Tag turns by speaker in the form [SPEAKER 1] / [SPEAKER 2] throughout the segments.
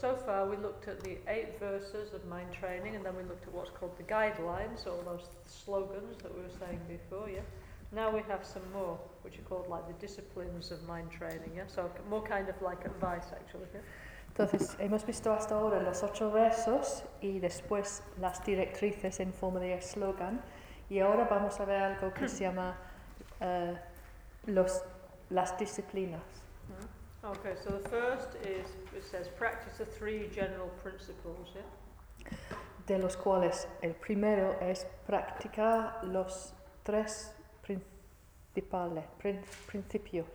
[SPEAKER 1] so far we looked at the eight verses of mind training and then we looked at what's called the guidelines, all those slogans that we were saying before, yeah? Now we have some more, which are called like the disciplines of mind training, yeah? So more kind of like advice actually, yeah?
[SPEAKER 2] Entonces, hemos visto hasta ahora los ocho versos y después las directrices en forma de eslogan y ahora vamos a ver algo que se llama uh, los, las disciplinas.
[SPEAKER 1] Mm. Okay, so the first is, it says, practice the three general principles, yeah?
[SPEAKER 2] De los cuales el primero es practicar los tres principales, prin principios,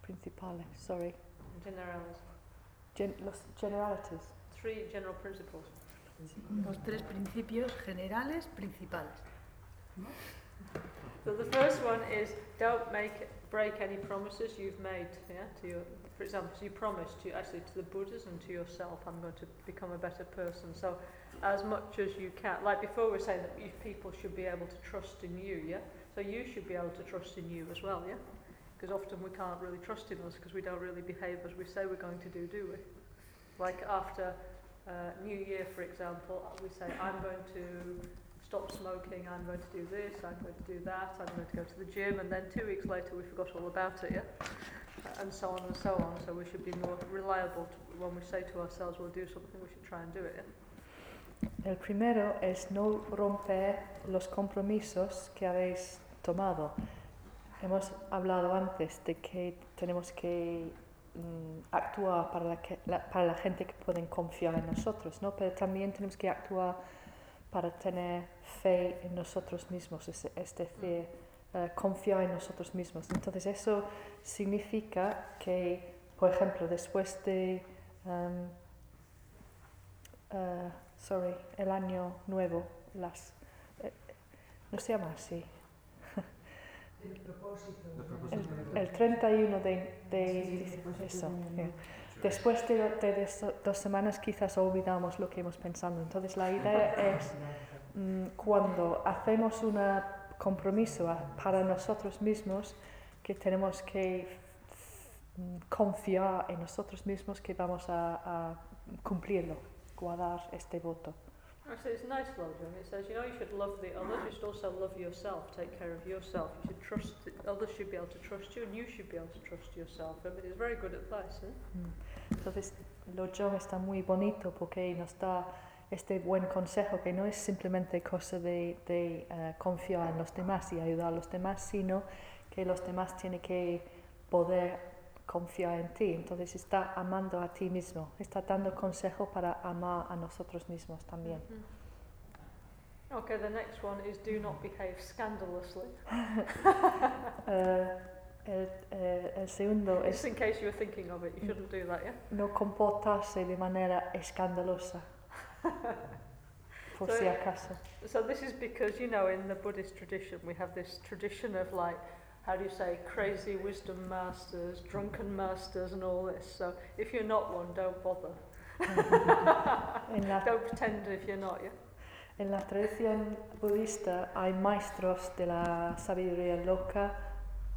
[SPEAKER 2] principales, sorry.
[SPEAKER 1] Generales.
[SPEAKER 2] Gen los generalities.
[SPEAKER 1] Three general principles.
[SPEAKER 3] Los tres principios generales principales.
[SPEAKER 1] So the first one is don't make break any promises you've made. Yeah, to your, for example, you promised to actually to the Buddhas and to yourself, I'm going to become a better person. So as much as you can, like before, we're saying that people should be able to trust in you. Yeah, so you should be able to trust in you as well. Yeah because often we can't really trust in us because we don't really behave as we say we're going to do, do we? Like after uh, New Year, for example, we say, I'm going to stop smoking, I'm going to do this, I'm going to do that, I'm going to go to the gym, and then two weeks later we forgot all about it, yeah? And so on and so on. So we should be more reliable to, when we say to ourselves we'll do something, we should try and do it.
[SPEAKER 2] El primero es no romper los compromisos que habéis tomado. Hemos hablado antes de que tenemos que mm, actuar para la, que, la, para la gente que pueden confiar en nosotros, ¿no? pero también tenemos que actuar para tener fe en nosotros mismos, es, es decir, uh, confiar en nosotros mismos. Entonces eso significa que, por ejemplo, después de, um, uh, sorry, el año nuevo, las, eh, no se llama así, el, el 31 de, de eso, yeah. Después de, dos semanas quizás olvidamos lo que hemos pensado. Entonces la idea es mm, cuando hacemos un compromiso para nosotros mismos que tenemos que confiar en nosotros mismos que vamos a, a cumplirlo, guardar este voto.
[SPEAKER 1] Actually, it's nice slogan. It says, you know, you should love the others, you should also love yourself, take care of yourself. You should trust, others should be able to trust you, and you should be able to trust yourself. I mean, it's very good advice. Eh?
[SPEAKER 2] Mm. Entonces, lo John está muy bonito porque nos da este buen consejo que no es simplemente cosa de, de uh, confiar en los demás y ayudar a los demás, sino que los demás tienen que poder confiar en ti. Entonces está amando a ti mismo, está dando consejo para amar a nosotros mismos también.
[SPEAKER 1] Mm -hmm. Okay, the next one is do not behave scandalously.
[SPEAKER 2] uh, el, uh, el, segundo
[SPEAKER 1] es... in case you were thinking of it, you shouldn't do that, yeah?
[SPEAKER 2] No comportarse de manera escandalosa.
[SPEAKER 1] so. So this is because, you know, in the Buddhist tradition, we have this tradition of like how do you say, crazy wisdom masters, drunken masters, and all this. So if you're not one, don't bother. la, don't pretend if you're not, yeah?
[SPEAKER 2] En la tradición budista hay maestros de la sabiduría loca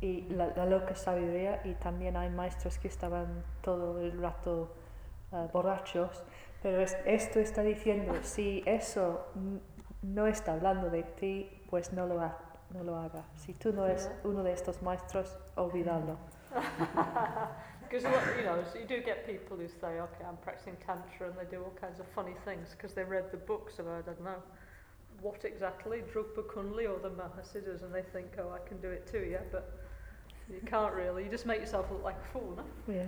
[SPEAKER 2] y la, la loca sabiduría y también hay maestros que estaban todo el rato uh, borrachos. Pero es, esto está diciendo, si eso no está hablando de ti, pues no lo hagas no lo haga. Si tú no eres uno de estos maestros, olvídalo.
[SPEAKER 1] Because you know, so you do get people who say, "Okay, I'm practicing tantra," and they do all kinds of funny things because they read the books about I don't know what exactly Drugpa Kunli or the Mahasiddhas, and they think, "Oh, I can do it too." Yeah, but you can't really. You just make yourself look like a fool, no?
[SPEAKER 2] Yeah.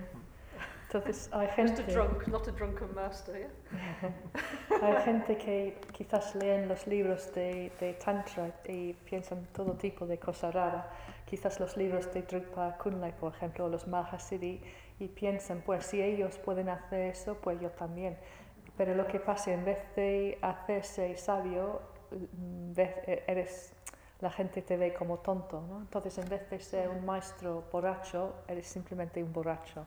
[SPEAKER 2] Entonces hay gente...
[SPEAKER 1] Just a drunk, not a drunken master, yeah?
[SPEAKER 2] hay gente que quizás leen los libros de, de Tantra y piensan todo tipo de cosas raras. Quizás los libros de Drupal Kunlai, por ejemplo, o los Mahasiddhi, y piensan, pues si ellos pueden hacer eso, pues yo también. Pero lo que pasa, en vez de hacerse sabio, mm, eres la gente te ve como tonto, ¿no? Entonces, en vez de ser un maestro borracho, eres simplemente un borracho.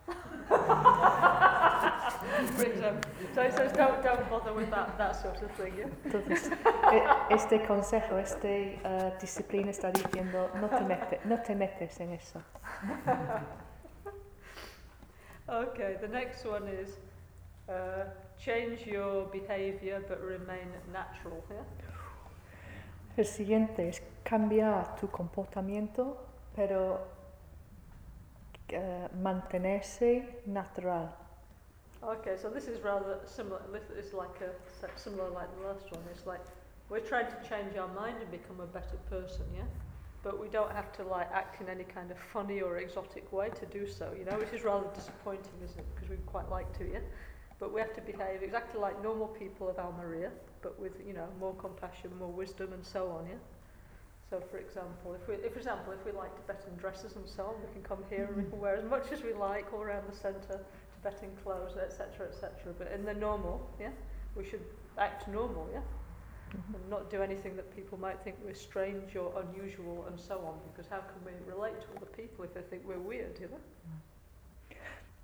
[SPEAKER 1] For example. So it says don't, don't bother with that, that sort of thing, yeah?
[SPEAKER 2] Entonces, este consejo, esta disciplina está diciendo, no te, mete- no te metes en eso.
[SPEAKER 1] Okay, the next one is uh, change your behaviour but remain natural, yeah?
[SPEAKER 2] El siguiente es cambiar tu comportamiento, pero eh, mantenerse natural.
[SPEAKER 1] Okay, so this is rather similar. Is like a similar like the last one. It's like we're trying to change our mind and become a better person, yeah. But we don't have to like act in any kind of funny or exotic way to do so, you know, which is rather disappointing, isn't it? Because we'd quite like to, yeah. But we have to behave exactly like normal people of Almeria, but with you know more compassion, more wisdom, and so on, yeah. So, for example, if we, if, for example, if we like Tibetan dresses and so on, we can come here and we mm-hmm. can wear as much as we like all around the centre, Tibetan clothes, etc., etc. But in the normal, yeah, we should act normal, yeah, mm-hmm. and not do anything that people might think we're strange or unusual and so on. Because how can we relate to other people if they think we're weird, you know?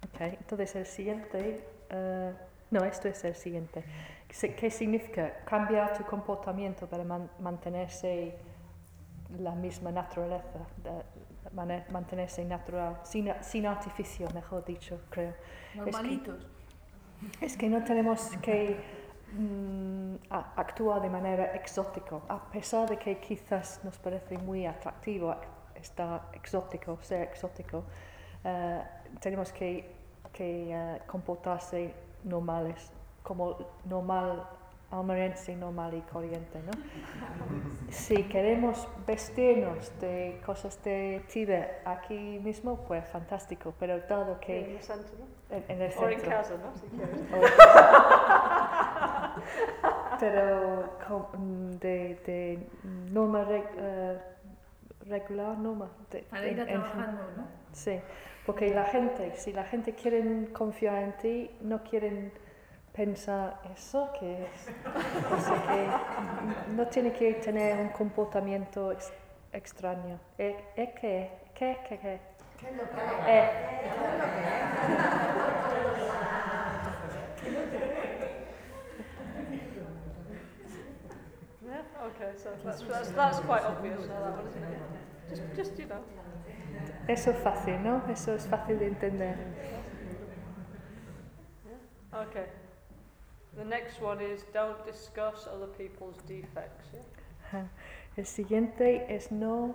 [SPEAKER 2] Ok, entonces el siguiente, eh, no, esto es el siguiente. Mm-hmm. ¿Qué significa? Cambiar tu comportamiento para man- mantenerse la misma naturaleza, de- mantenerse natural, sin, sin artificio, mejor dicho, creo.
[SPEAKER 3] Normalitos.
[SPEAKER 2] Es que no tenemos que mm, actuar de manera exótica, a pesar de que quizás nos parece muy atractivo ac- estar exótico, ser exótico, eh, tenemos que, que eh, comportarse normales, como normal, almeriense normal y corriente, ¿no? Si queremos vestirnos de cosas de Tíbet aquí mismo, pues fantástico, pero dado que
[SPEAKER 1] the centre, no?
[SPEAKER 2] en, en el
[SPEAKER 1] Or in
[SPEAKER 2] centro...
[SPEAKER 1] casa, no? Si quieres.
[SPEAKER 2] Pero com- mm, de, de norma reg- eh, regular, norma. De,
[SPEAKER 3] Para ir a
[SPEAKER 2] en- en-
[SPEAKER 3] trabajando, ¿no?
[SPEAKER 2] Sí, porque la gente, si la gente quiere confiar en ti, no quieren pensar eso que es. Que no tiene que tener un comportamiento ex- extraño. ¿Eh, eh, qué? ¿Qué? ¿Qué? ¿Qué? Eh,
[SPEAKER 1] Yeah. Okay. So that's that's, that's quite obvious now, that one, isn't it? Just just you know.
[SPEAKER 2] eso es fácil, ¿no? Eso es fácil de entender.
[SPEAKER 1] Okay. The next one is don't discuss other people's defects. Yeah.
[SPEAKER 2] El siguiente es no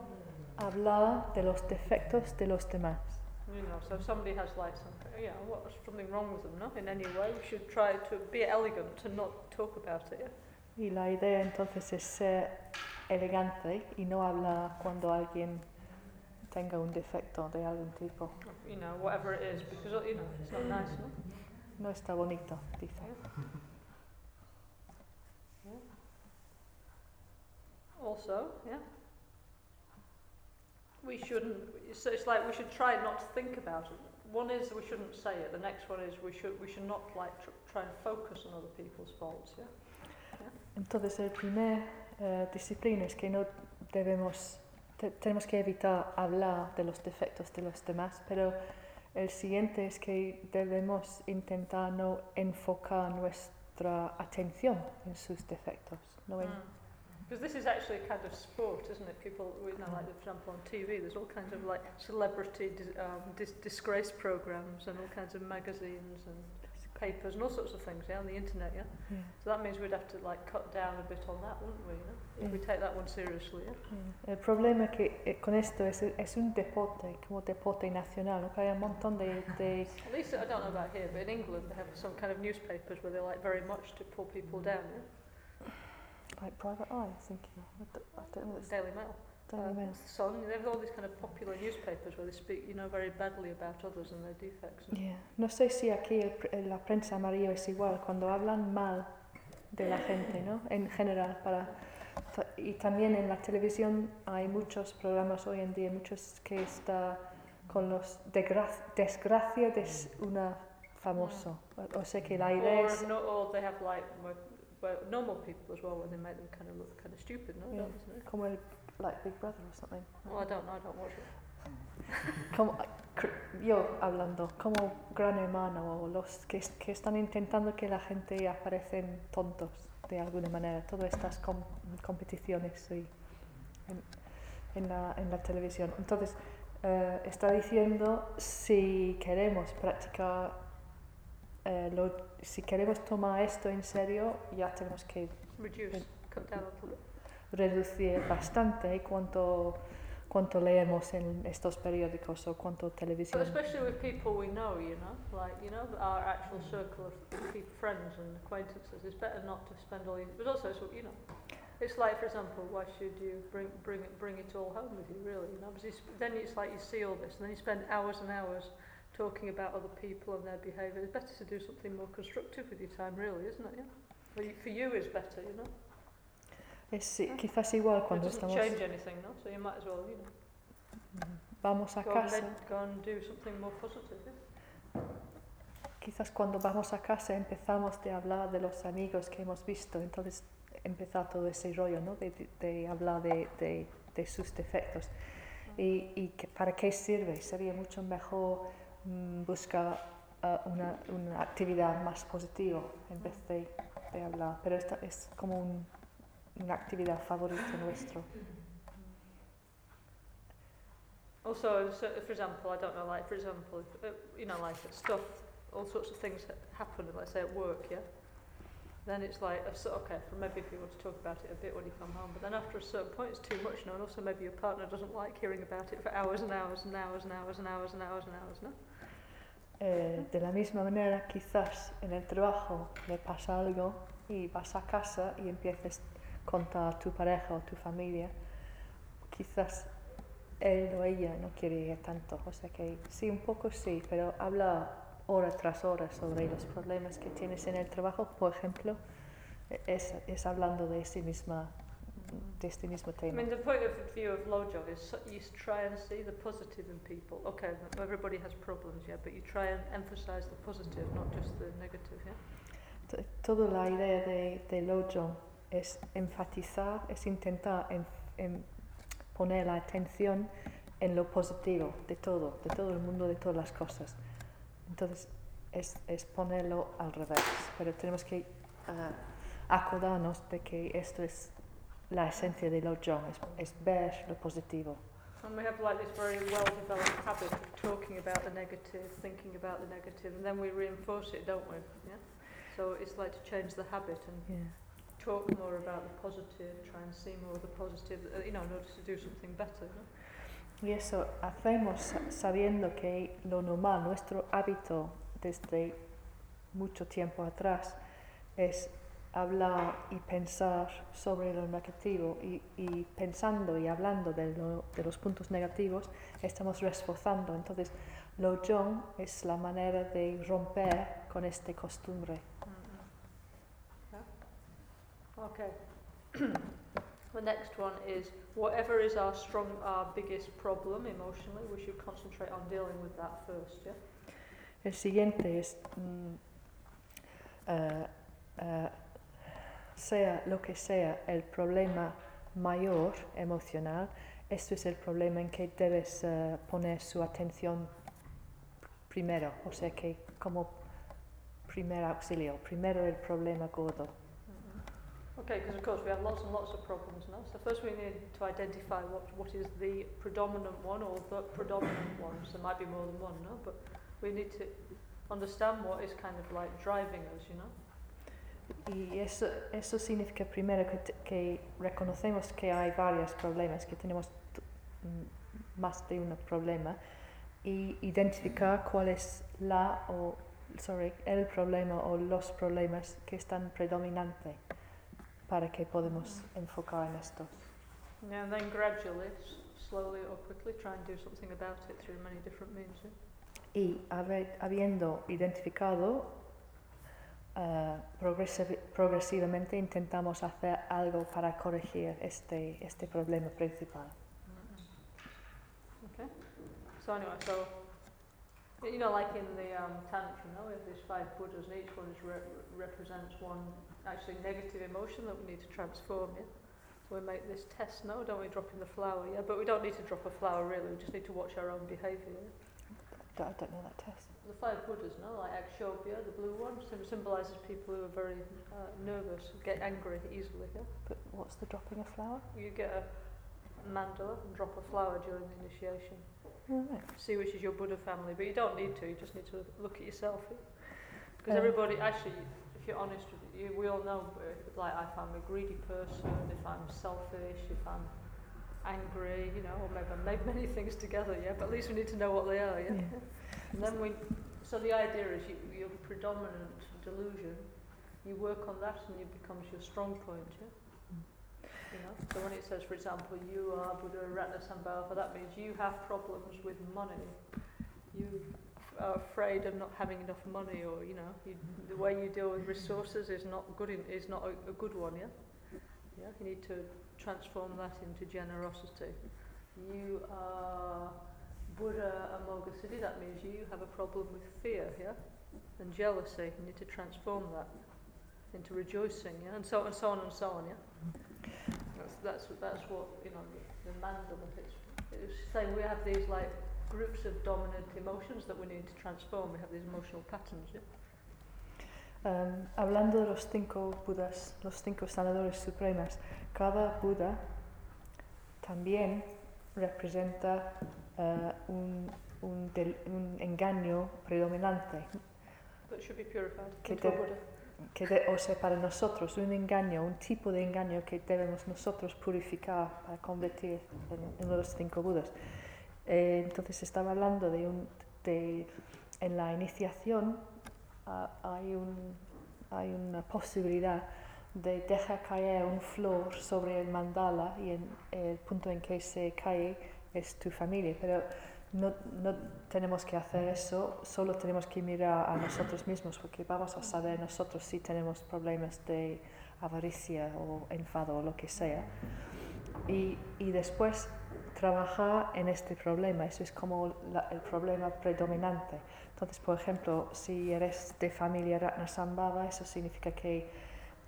[SPEAKER 2] hablar de los defectos de los demás.
[SPEAKER 1] You know, so if somebody has like something, know, what's something wrong with them, no? In any way, we should try to be elegant to not talk about it. Yeah.
[SPEAKER 2] Y la idea entonces es ser elegante y no hablar cuando alguien tenga un defecto de algún tipo.
[SPEAKER 1] You know, whatever it is, because you know, it's not nice, no?
[SPEAKER 2] No está bonito, dice.
[SPEAKER 1] Also, yeah. We shouldn't. So it's like we should try not to think about it. One is we shouldn't say it. The next one is we should we should not like tr- try and focus on other people's faults. Yeah.
[SPEAKER 2] Entonces el primer eh, disciplina es que no debemos, te- tenemos que evitar hablar de los defectos de los demás, pero el siguiente es que debemos intentar no enfocar nuestra atención en sus defectos. No en-
[SPEAKER 1] Because this is actually a kind of sport, isn't it? People, you know, like for example on TV, there's all kinds of like celebrity dis- um, dis- disgrace programs and all kinds of magazines and papers and all sorts of things, yeah, on the internet, yeah.
[SPEAKER 2] Yeah.
[SPEAKER 1] So that means we'd have to like cut down a bit on that, wouldn't we? You know, if we take that one seriously, yeah.
[SPEAKER 2] Yeah. El problema que eh, con esto es, es un deporte, como deporte nacional, ¿no? hay un montón de, de
[SPEAKER 1] At least I don't know about here, but in England they have some kind of newspapers where they like very much to pull people down, yeah.
[SPEAKER 2] Like private eye, I think. I don't, know. It's
[SPEAKER 1] Daily Mail.
[SPEAKER 2] Daily
[SPEAKER 1] uh,
[SPEAKER 2] Mail.
[SPEAKER 1] Sun, they have all these kind of popular newspapers where they speak, you know, very badly about others and their defects.
[SPEAKER 2] Yeah. No sé si aquí el la prensa amarilla es igual, cuando hablan mal de la gente, ¿no? En general, para... Y también en la televisión hay muchos programas hoy en día, muchos que está con los desgracia de una famoso. O, o sea que la idea
[SPEAKER 1] Or,
[SPEAKER 2] es...
[SPEAKER 1] no, or they have like where normal people as well, where they make them kind of look kind of stupid, no?
[SPEAKER 2] Yeah.
[SPEAKER 1] They?
[SPEAKER 2] como el, like Big Brother or something.
[SPEAKER 1] Well, I don't know, I don't watch it.
[SPEAKER 2] Como, cr- yo hablando, como gran hermano o los que, que están intentando que la gente aparecen tontos de alguna manera, todas estas com- competiciones y en, en la, en la televisión. Entonces, eh, está diciendo si queremos practicar, eh, lo- si queremos tomar esto en serio, ya tenemos que
[SPEAKER 1] Reduce, bit.
[SPEAKER 2] reducir bastante cuánto, cuánto leemos en estos periódicos o cuánto
[SPEAKER 1] But
[SPEAKER 2] televisión.
[SPEAKER 1] especially with people we know, you know, like, you know, our actual circle of people, friends and acquaintances, it's better not to spend all your, but also, it's, you know, it's like, for example, why should you bring, bring, it, bring it all home with you, really, you know, because then it's like you see all this and then you spend hours and hours talking about other people and their behaviour. It's better to do something more constructive with your time, really, isn't it, yeah? For you, for you is better, you know.
[SPEAKER 2] Es quizás igual cuando
[SPEAKER 1] it doesn't
[SPEAKER 2] estamos
[SPEAKER 1] change anything, no? So you might as well, you know,
[SPEAKER 2] vamos a
[SPEAKER 1] go and,
[SPEAKER 2] casa,
[SPEAKER 1] med- go and do something more positive, yeah?
[SPEAKER 2] quizás cuando vamos a casa empezamos de hablar de los amigos que hemos visto, entonces empezar todo ese rollo, ¿no? De, de- de hablar de, de, de sus defectos. Y, y que, para qué sirve? Sería mucho mejor mm, buscar ah, una, una actividad más positiva en vez de, de hablar. Pero esta es como un- una actividad favorita nuestro.
[SPEAKER 1] Also, so, for example, I don't know, like, for example, uh, you know, like stuff, all sorts of things happen, let's say at work, yeah? Then it's like, okay, for maybe if you want to talk about it a bit when you come home, but then after a certain point it's too much, know, and also maybe your partner doesn't like hearing about it for hours and hours and hours and hours and hours and hours and hours, no?
[SPEAKER 2] Eh, de la misma manera, quizás en el trabajo le pasa algo y vas a casa y empiezas a contar a tu pareja o tu familia, quizás él o ella no quiere ir tanto. O sea que sí, un poco sí, pero habla hora tras hora sobre los problemas que tienes en el trabajo, por ejemplo, es, es hablando de, sí misma, de este mismo
[SPEAKER 1] I mean, the point of view of Lojo is so- you try and see the positive in people. Okay, everybody has problems, yeah, but you try and emphasize the positive, not just the negative, yeah?
[SPEAKER 2] T- Toda la idea de, de Lojo es enfatizar, es intentar en- en poner la atención en lo positivo de todo, de todo el mundo, de todas las cosas. Entonces, es, es ponerlo al revés, pero tenemos que ah, acordarnos de que esto es la esencia de Lojo, es, es ver lo positivo.
[SPEAKER 1] And we have like this very well developed habit of talking about the negative, thinking about the negative, and then we reinforce it, don't we? Yeah? So it's like to change the habit and
[SPEAKER 2] Yeah.
[SPEAKER 1] talk more about the positive, try and see more of the positive, uh, you know, in order to do something better. No?
[SPEAKER 2] Y eso hacemos sa- sabiendo que lo normal, nuestro hábito desde mucho tiempo atrás es hablar y pensar sobre lo negativo y, y pensando y hablando de, lo- de los puntos negativos estamos reforzando. Entonces, lo John es la manera de romper con esta costumbre.
[SPEAKER 1] Yeah? Okay. the next one is whatever is our strong, our biggest problem emotionally, we should concentrate on dealing with that first. Yeah.
[SPEAKER 2] El siguiente es, mm, eh, eh, sea lo que sea el problema mayor emocional, esto es el problema en que debes eh, poner su atención primero, o sea que como primer auxilio, primero el problema gordo.
[SPEAKER 1] Okay, because of course we have lots and lots of problems now. So first we need to identify what what is the predominant one or the predominant ones. There might be more than one, no? But we need to understand what is kind of like driving us, you know.
[SPEAKER 2] Y eso, eso significa primero que, que reconocemos que hay varios problemas, que tenemos mm, más de un problema y identificar cuál es la o sorry, el problema o los problemas que están predominantes para que podamos enfocar en estos.
[SPEAKER 1] Yeah, and then gradually, slowly or quickly, try and do something about it through many different means. Yeah?
[SPEAKER 2] Y haber- habiendo identificado, ah, progresivi- progresivamente intentamos hacer algo para corregir este, este problema principal.
[SPEAKER 1] Okay. So anyway, so you know, like in the um, tantra, no, we have these five Buddhas, and each one is re- represents one actually negative emotion that we need to transform. Yeah. So we make this test now, don't we? Dropping the flower, yeah. But we don't need to drop a flower really. We just need to watch our own behaviour. Yeah?
[SPEAKER 2] I don't know that test.
[SPEAKER 1] The five Buddhas, no, like Akshobhya, the blue one, sym- symbolises people who are very uh, nervous, get angry easily. Yeah?
[SPEAKER 2] But what's the dropping a flower?
[SPEAKER 1] You get a mandala and drop a flower during the initiation.
[SPEAKER 2] Right.
[SPEAKER 1] See which is your Buddha family, but you don't need to. You just need to look at yourself. Because
[SPEAKER 2] Um,
[SPEAKER 1] everybody, actually, if you're honest with you, we all know. uh, Like, if I'm a greedy person, if I'm selfish, if I'm angry, you know, or maybe I made many things together. Yeah, but at least we need to know what they are. Yeah.
[SPEAKER 2] Yeah.
[SPEAKER 1] And then we. So the idea is you, your predominant delusion. You work on that, and it becomes your strong point. Yeah. You know, so when it says, for example, you are Buddha Ratnasambhava, that means you have problems with money. You are afraid of not having enough money, or you know, you, the way you deal with resources is not good. In, is not a, a good one. Yeah. Yeah. You need to transform that into generosity. You are Buddha Amoghasiddhi. That means you have a problem with fear. Yeah. And jealousy. You need to transform that into rejoicing. Yeah. And so and so on and so on. Yeah. That's, that's, that's what, you know, the, the mandala is. It's saying we have these like groups of dominant emotions that we need to transform. We have these emotional patterns, yeah?
[SPEAKER 2] Um, hablando de los cinco Budas, los cinco sanadores supremas, cada Buda también representa eh, un, un, del- un engaño predominante, Que de- o sea, para nosotros, un engaño, un tipo de engaño que debemos nosotros purificar para convertir en, en los cinco Budas. Eh, entonces estaba hablando de un, de, en la iniciación ah, hay, un, hay una posibilidad de dejar caer un flor sobre el mandala y en el punto en que se cae es tu familia, pero no, no tenemos que hacer eso, solo tenemos que mirar a nosotros mismos porque vamos a saber nosotros si tenemos problemas de avaricia o enfado o lo que sea. Y, y después trabajar en este problema, eso es como la- el problema predominante. Entonces, por ejemplo, si eres de familia Ratnasambhava, eso significa que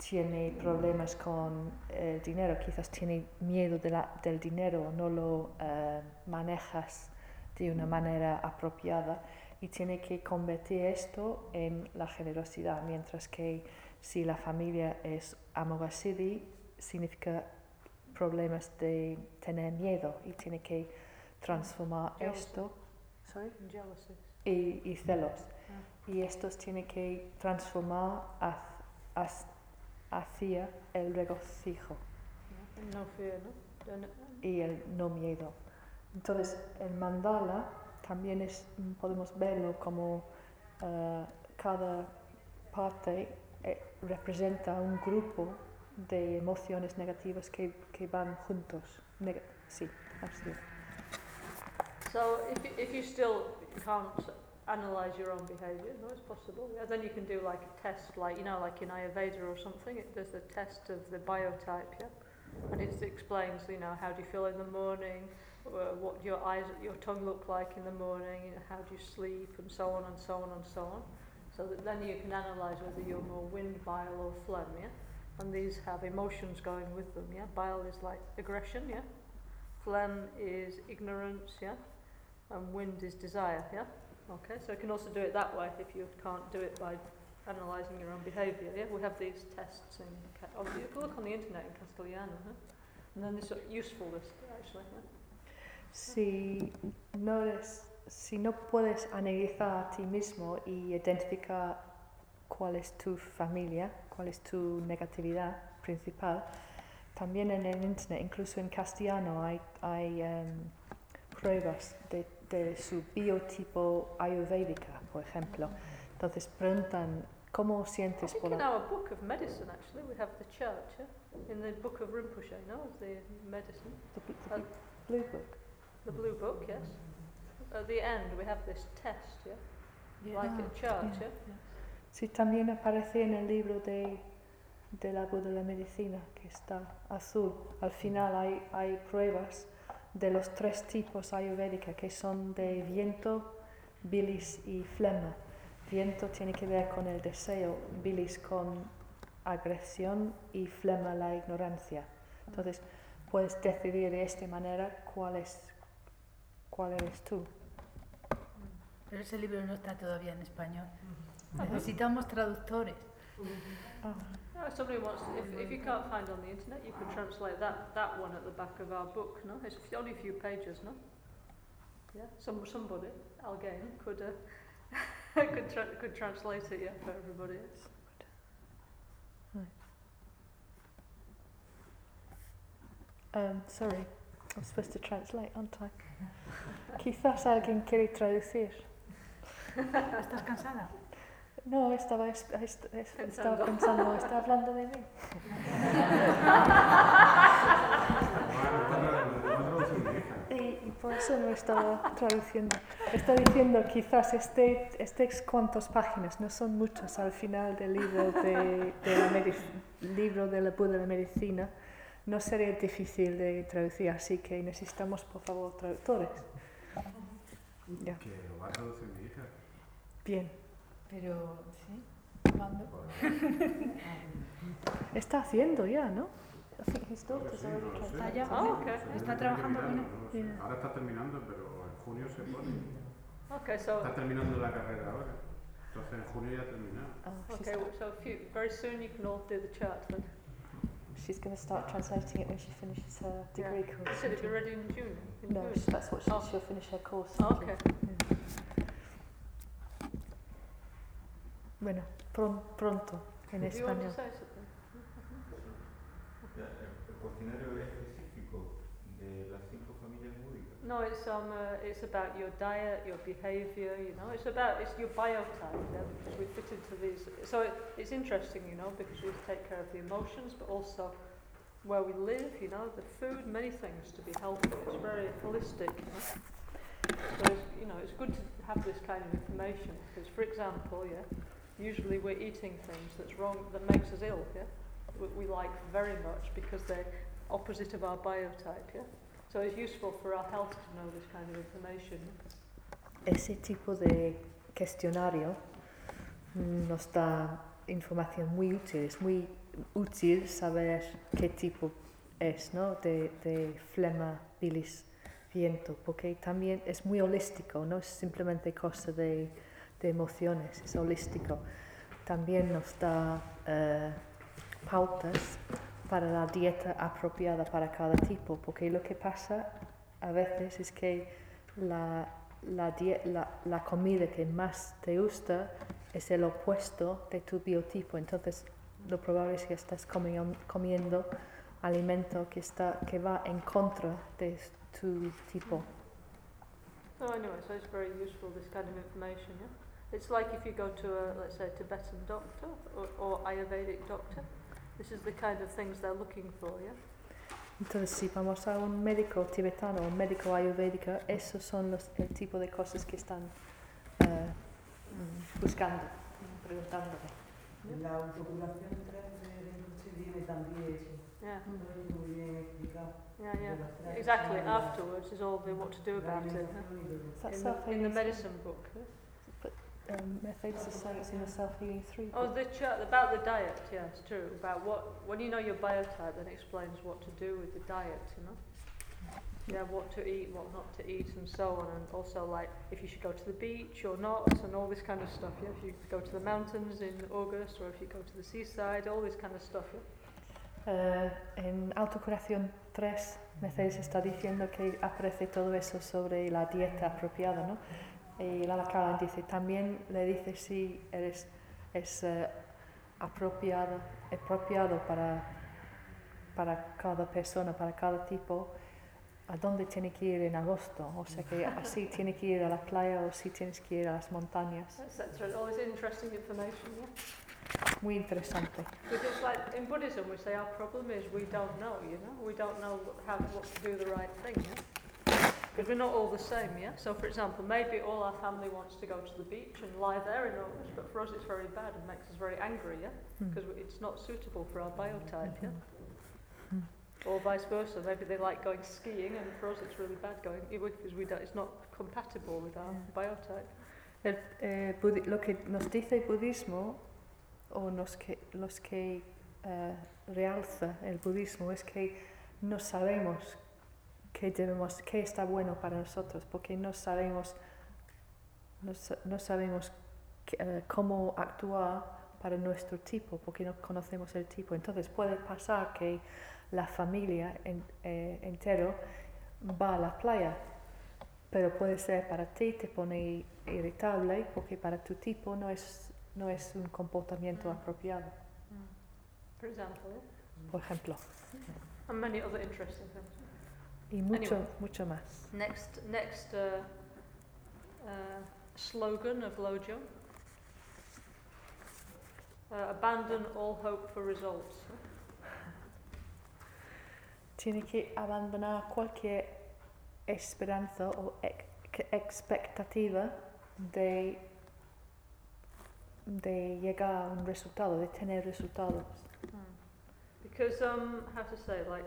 [SPEAKER 2] tiene problemas con el dinero, quizás tiene miedo de la- del dinero, no lo eh, manejas de una manera apropiada y tiene que convertir esto en la generosidad, mientras que si la familia es Amoghasiddhi, significa problemas de tener miedo y tiene que transformar
[SPEAKER 1] Jealousy.
[SPEAKER 2] esto Sorry? Y, y celos.
[SPEAKER 1] Ah.
[SPEAKER 2] Y estos tiene que transformar haz- hacia el regocijo
[SPEAKER 1] no fear, no?
[SPEAKER 2] Y el no miedo. Entonces, el mandala también es, podemos verlo como eh, cada parte eh, representa un grupo de emociones negativas que, que van juntos. Neg- sí, así.
[SPEAKER 1] So if you, if you still can't analyse your own behaviour, no, it's possible. Yeah, then you can do like a test, like you know, like in Ayurveda or something. It, does a test of the biotype, yeah, and it explains, you know, how do you feel in the morning, uh, what your eyes, your tongue look like in the morning, you know, how do you sleep, and so on and so on and so on. So that then you can analyse whether you're more wind, bile, or phlegm, yeah. And these have emotions going with them, yeah. Bile is like aggression, yeah. Phlegm is ignorance, yeah and wind is desire, yeah? Okay, so you can also do it that way if you can't do it by analysing your own behaviour, yeah? We have these tests in, oh, you can look on the internet in Castellano, huh? And then this sort useful list, actually, yeah?
[SPEAKER 2] Si no, eres- si no puedes analizar a ti mismo y identificar cuál es tu familia, cuál es tu negatividad principal, también en el internet, incluso en castellano, hay, hay em, pruebas de, de su biotipo ayurvédica, por ejemplo. Entonces preguntan, ¿cómo
[SPEAKER 1] I
[SPEAKER 2] sientes
[SPEAKER 1] think
[SPEAKER 2] por
[SPEAKER 1] in
[SPEAKER 2] la...
[SPEAKER 1] our book of medicine, actually, we have the chart, yeah? In the book of Rinpoche, no? Of the medicine.
[SPEAKER 2] the bl- the bl- Blue Book?
[SPEAKER 1] The blue book, yes? At the end, we have this test, yeah? Like
[SPEAKER 2] Ah,
[SPEAKER 1] a chart,
[SPEAKER 2] yeah.
[SPEAKER 1] yeah?
[SPEAKER 2] Sí, también aparece en el libro de, del árbol de la medicina, que está azul. Al final hay, hay pruebas de los tres tipos ayurvédicos, que son de viento, bilis y flema. Viento tiene que ver con el deseo, bilis con agresión y flema la ignorancia. Entonces, puedes decidir de esta manera cuál es cuál eres tú.
[SPEAKER 3] Pero ese libro no está todavía en español. Necesitamos traductores.
[SPEAKER 2] Ah,
[SPEAKER 1] No, if somebody wants, if, if you can't find on the internet, you could translate that, that one at the back of our book, no? It's only a few pages, no? Yeah, some, somebody, Algain, could, uh, could, tra- could translate it, yeah, for everybody.
[SPEAKER 2] um, sorry, I'm supposed to translate, aren't I? Quizás alguien quiere traducir.
[SPEAKER 3] ¿Estás cansada?
[SPEAKER 2] No, estaba, es- es- es- estaba
[SPEAKER 1] Pensando.
[SPEAKER 2] pensando, está hablando de mí. Y, y por eso no estaba traduciendo. Está diciendo quizás este, estos cuantas páginas, no son muchas al final del libro de, de la medic- libro de la Buda de la medicina, no sería difícil de traducir, así que necesitamos por favor traductores. Ya,
[SPEAKER 4] Que lo va a traducir mi hija.
[SPEAKER 2] bien.
[SPEAKER 3] Pero, ¿sí? ¿Cuándo?
[SPEAKER 2] Está haciendo ya, ¿no?
[SPEAKER 4] Creo que sí, no lo sé.
[SPEAKER 3] Ah, ya.
[SPEAKER 1] Ah, ok.
[SPEAKER 4] Se
[SPEAKER 3] Está trabajando con
[SPEAKER 4] mirarlo, no.
[SPEAKER 2] Yeah.
[SPEAKER 4] Ahora está terminando, pero en junio se pone.
[SPEAKER 1] Okay, so,
[SPEAKER 4] Está terminando la carrera ahora. Entonces en junio ya termina.
[SPEAKER 2] Oh, she's,
[SPEAKER 1] okay, so few, very soon you can all do the chart then.
[SPEAKER 2] she's going to start translating it when she finishes her degree
[SPEAKER 1] You
[SPEAKER 2] course. in
[SPEAKER 1] it'd be ready in June. In
[SPEAKER 2] No,
[SPEAKER 1] June.
[SPEAKER 2] that's what she,
[SPEAKER 1] Oh.
[SPEAKER 2] she'll finish her course.
[SPEAKER 1] Oh, okay.
[SPEAKER 2] Bueno, pron- pronto en
[SPEAKER 1] Do you want to
[SPEAKER 2] español.
[SPEAKER 1] say something?
[SPEAKER 5] Ya, El el cuestionario es específico de las cinco familias búdicas.
[SPEAKER 1] No, it's um, uh, it's about your diet, your behaviour. You know, it's about it's your biotype. Yeah, because we fit into these. So it, it's interesting, you know, because we take care of the emotions, but also where we live. You know, the food, many things to be healthy. It's very holistic. You know? So it's, you know, it's good to have this kind of information because, for example, yeah, usually we're eating things that's wrong that makes us ill. Yeah, we, we like very much because they're opposite of our biotype. Yeah. So it's useful for our health to know this kind of information.
[SPEAKER 2] Ese tipo de questionario mm, nos da información muy útil. Es muy útil saber qué tipo es ¿no? de, de flema, bilis, viento, porque también es muy holístico, no es simplemente cosa de, de emociones, es holístico. También nos da eh, pautas para la dieta apropiada para cada tipo, porque lo que pasa a veces es que la, la, comida que más te gusta es el opuesto de tu biotipo, entonces lo probable es que estás comi- comiendo alimento que, está, que va en contra de tu tipo.
[SPEAKER 1] So anyway, so it's very useful. It's like if you go to a let's say Tibetan doctor or, or Ayurvedic doctor. This is the kind of things they're looking for. Yeah.
[SPEAKER 2] Entonces, si vamos a un médico tibetano o un médico ayurvédico, esos son los, el tipo de cosas que están eh, mm, buscando, preguntándole.
[SPEAKER 6] La autocuración 3 de Rinpoche viene también eso.
[SPEAKER 1] Yeah.
[SPEAKER 6] Muy, muy bien explicado.
[SPEAKER 1] Yeah. Yeah. Exactly. Afterwards is all the what to do about it. huh?
[SPEAKER 6] y todo.
[SPEAKER 2] Is that
[SPEAKER 1] In the, in the medicine book. yeah.
[SPEAKER 2] Um, methods of science in the self-healing three.
[SPEAKER 1] Oh, the chart about the diet. Yeah, it's true. About what when you know your biotype, then it explains what to do with the diet. You know. Yeah, what to eat, what not to eat, and so on, and also like if you should go to the beach or not, and all this kind of stuff. Yeah, if you go to the mountains in August, or if you go to the seaside, all this kind of stuff. Yeah.
[SPEAKER 2] Eh, en Autocuración 3, Mercedes está diciendo que aparece todo eso sobre la dieta apropiada, ¿no? Y Lala Caroline dice, también le dice si eres, es eh, apropiado, apropiado para, para cada persona, para cada tipo, a dónde tiene que ir en agosto. O sea que así tiene que ir a la playa o si tienes que ir a las montañas. Muy interesante.
[SPEAKER 1] Buddhism, Because we're not all the same, yeah? So, for example, maybe all our family wants to go to the beach and lie there in August, but for us it's very bad and makes us very angry, yeah?
[SPEAKER 2] Mm.
[SPEAKER 1] Because it's not suitable for our biotype, yeah?
[SPEAKER 2] Mm.
[SPEAKER 1] Or vice versa, maybe they like going skiing and for us it's really bad going, because we don't, it's not compatible with our
[SPEAKER 2] Yeah.
[SPEAKER 1] biotype.
[SPEAKER 2] El, eh, lo que nos dice el budismo, o nos que, los que eh, realza el budismo, es que no sabemos qué debemos, qué está bueno para nosotros, porque no sabemos, no, no sabemos eh, cómo actuar para nuestro tipo, porque no conocemos el tipo. Entonces puede pasar que la familia en- eh, entero va a la playa, pero puede ser para ti te pone irritable porque para tu tipo no es, no es un comportamiento
[SPEAKER 1] Mm.
[SPEAKER 2] apropiado,
[SPEAKER 1] Mm. For example,
[SPEAKER 2] por ejemplo,
[SPEAKER 1] and many other interesting things.
[SPEAKER 2] Y mucho,
[SPEAKER 1] Anyway.
[SPEAKER 2] mucho más.
[SPEAKER 1] Next, next uh, uh, slogan of Lojo. Uh, abandon all hope for results.
[SPEAKER 2] Tiene que abandonar cualquier esperanza o ex- expectativa de, de llegar a un resultado, de tener resultados.
[SPEAKER 1] Because, um, how to say, like,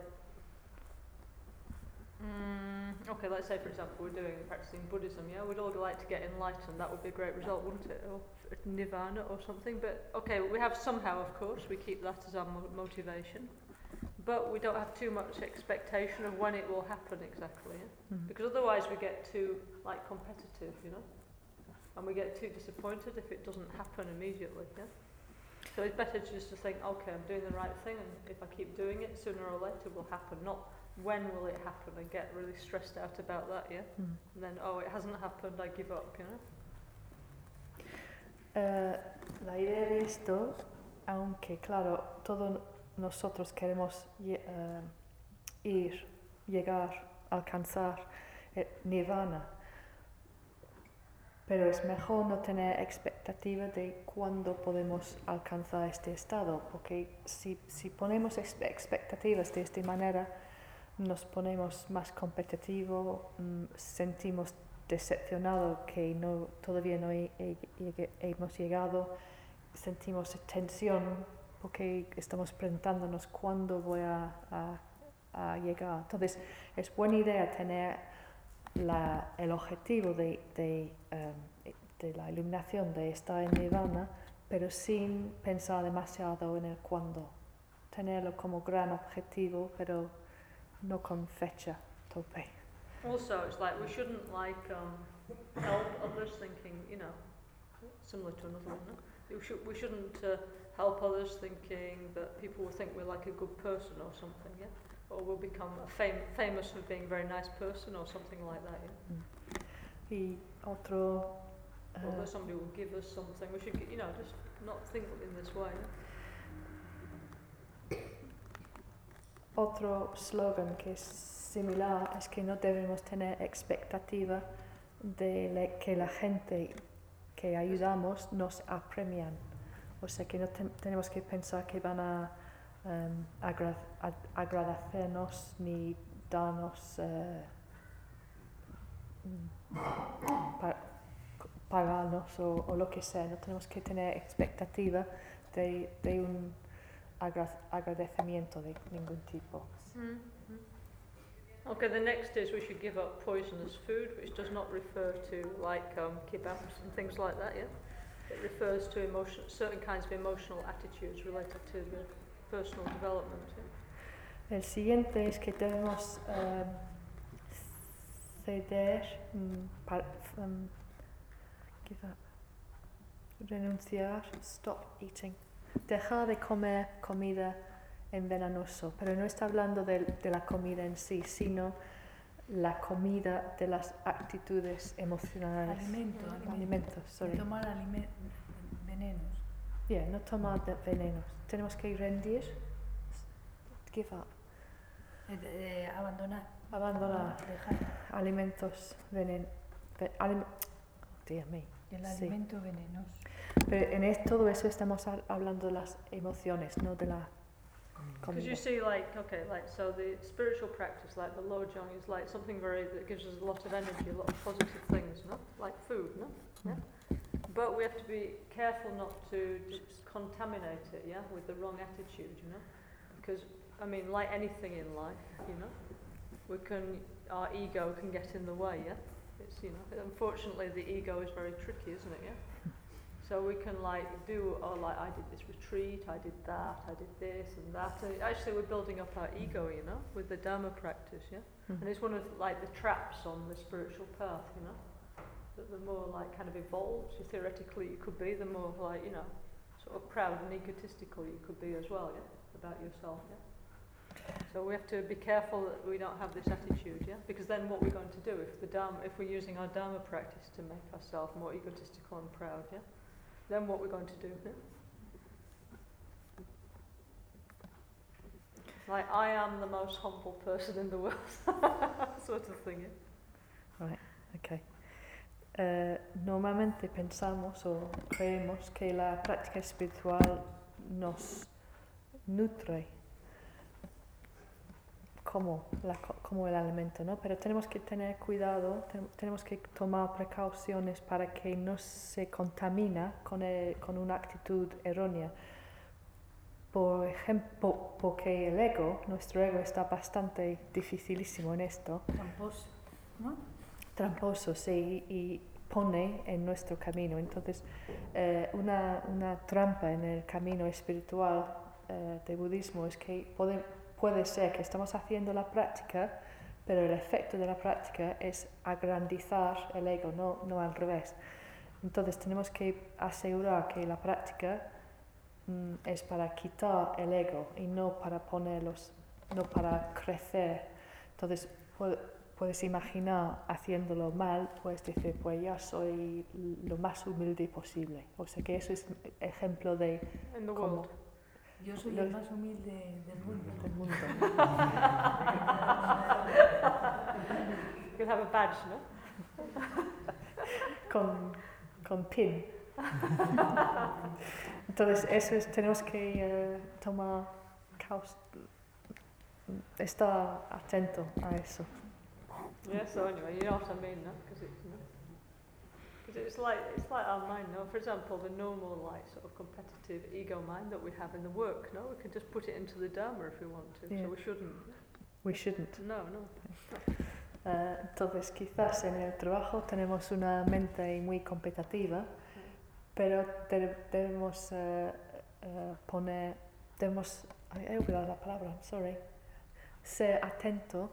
[SPEAKER 1] mm, okay, let's say for example we're doing practicing Buddhism, yeah, we'd all like to get enlightened. That would be a great result, wouldn't it? Or nirvana or something. But okay, we have somehow, of course, we keep that as our mo- motivation. But we don't have too much expectation of when it will happen exactly, yeah?
[SPEAKER 2] Mm.
[SPEAKER 1] because otherwise we get too like competitive, you know, and we get too disappointed if it doesn't happen immediately. Yeah. So it's better just to think, okay, I'm doing the right thing, and if I keep doing it, sooner or later it will happen. Not when will it happen, and get really stressed out about that. Yeah.
[SPEAKER 2] Mm.
[SPEAKER 1] And then oh, it hasn't happened, I give up. You know.
[SPEAKER 2] Eh, la idea de esto, aunque claro, todos nosotros queremos eh, ir, llegar, alcanzar el nirvana, pero es mejor no tener expectativa de cuándo podemos alcanzar este estado, porque si, si ponemos ex- expectativas de esta manera, nos ponemos más competitivos, mm, sentimos decepcionado que no, todavía no hemos llegado, sentimos tensión porque estamos preguntándonos cuándo voy a, llegar. Entonces, es buena idea tener el objetivo de, de, em, de la iluminación, de estar en nirvana, pero sin pensar demasiado en el cuándo. Tenerlo como gran objetivo, pero no con fecha tope.
[SPEAKER 1] Also, it's like we shouldn't like um, help others thinking, you know, similar to another one. No? We, should, we shouldn't uh, help others thinking that people will think we're like a good person or something, yeah, or we'll become a fam- famous for being a very nice person or something like that, yeah.
[SPEAKER 2] Y otro...
[SPEAKER 1] Or
[SPEAKER 2] eh,
[SPEAKER 1] that somebody will give us something. We should, you know, just not think in this way. Yeah?
[SPEAKER 2] Otro slogan que es similar es que no debemos tener expectativa de que la gente que ayudamos nos apremian. O sea que no te- tenemos que pensar que van a em, agradecernos ni darnos eh, pa- pagarnos o, lo que sea. No tenemos que tener expectativa de, un agradecimiento de ningún tipo.
[SPEAKER 1] Okay, the next is we should give up poisonous food, which does not refer to like um, kebabs and things like that, yeah? It refers to emotion, certain kinds of emotional attitudes related to the personal development. Yeah?
[SPEAKER 2] El siguiente es que debemos em, ceder, mm, par- give up, renunciar, stop eating, dejar de comer comida envenenoso, pero no está hablando del- de, la comida en sí, sino la comida de las actitudes emocionales.
[SPEAKER 3] Alimento, alimento.
[SPEAKER 2] Alimentos,
[SPEAKER 3] Y
[SPEAKER 2] sorry.
[SPEAKER 3] tomar venenos.
[SPEAKER 2] Yeah, no tomar de- venenos. Tenemos que rendir, give up,
[SPEAKER 3] Eh, de- eh, abandonar.
[SPEAKER 2] abandonar.
[SPEAKER 3] Dejar.
[SPEAKER 2] alimentos venen ve- alim- Dear me.
[SPEAKER 3] El
[SPEAKER 2] Sí.
[SPEAKER 3] alimento venenoso.
[SPEAKER 2] Pero en es- todo eso estamos hablando de las emociones, no de la
[SPEAKER 1] Because you see, like, okay, like, so the spiritual practice, like the Lojong, is like something very, that gives us a lot of energy, a lot of positive things, no? Like food, no? Yeah? But we have to be careful not to just contaminate it, yeah, with the wrong attitude, you know? Because, I mean, like anything in life, you know, we can, our ego can get in the way, yeah? It's, you know, unfortunately the ego is very tricky, isn't it, yeah? So we can like do, oh, like I did this retreat, I did that, I did this and that. And actually, we're building up our ego, you know, with the Dharma practice, yeah.
[SPEAKER 2] Mm.
[SPEAKER 1] And it's one of like the traps on the spiritual path, you know. That the more like kind of evolved you theoretically you could be, the more like you know, sort of proud and egotistical you could be as well, yeah, about yourself, yeah. So we have to be careful that we don't have this attitude, yeah? Because then what we're going to do if the Dharma, if we're using our Dharma practice to make ourselves more egotistical and proud, yeah? Then what we're going to do. Like I am the most humble person in the world, sort of thing, yeah?
[SPEAKER 2] Ok. Eh, normalmente pensamos o creemos que la práctica espiritual nos nutre como, la co- como el alimento, ¿no? Pero tenemos que tener cuidado, ten- tenemos que tomar precauciones para que no se contamina con, el- con una actitud errónea. Por ejemplo, porque el ego, nuestro ego está bastante dificilísimo en esto
[SPEAKER 3] Tramposo, ¿no?
[SPEAKER 2] tramposo, sí, y pone en nuestro camino. Entonces, eh, una, una trampa en el camino espiritual eh, de budismo es que puede, puede ser que estamos haciendo la práctica, pero el efecto de la práctica es agrandizar el ego, no, no al revés. Entonces, tenemos que asegurar que la práctica mm, es para quitar el ego y no para ponerlos, no para crecer. Entonces, puede- puedes imaginar haciéndolo mal, puedes decir, pues ya soy lo más humilde posible. O sea que eso es ejemplo de cómo.
[SPEAKER 3] Yo soy
[SPEAKER 2] Los-
[SPEAKER 3] el más humilde del mundo.
[SPEAKER 2] del mundo.
[SPEAKER 1] You'll have a badge, no?
[SPEAKER 2] con, con pin. Entonces, eso es, tenemos que eh, tomar caus- estar atento a eso.
[SPEAKER 1] Yeah, so anyway, you know what I mean, no? Because it's, you know, 'cause it's like it's like our mind, no? For example, the normal like sort of competitive ego mind that we have in the work, no? We can just put it into the Dharma if we want to.
[SPEAKER 2] Yeah.
[SPEAKER 1] So we shouldn't.
[SPEAKER 2] We shouldn't.
[SPEAKER 1] No, no.
[SPEAKER 2] Eh, entonces, quizás en el trabajo tenemos una mente muy competitiva, pero de- debemos eh, eh, poner, debemos, he olvidado la palabra, sorry, ser atento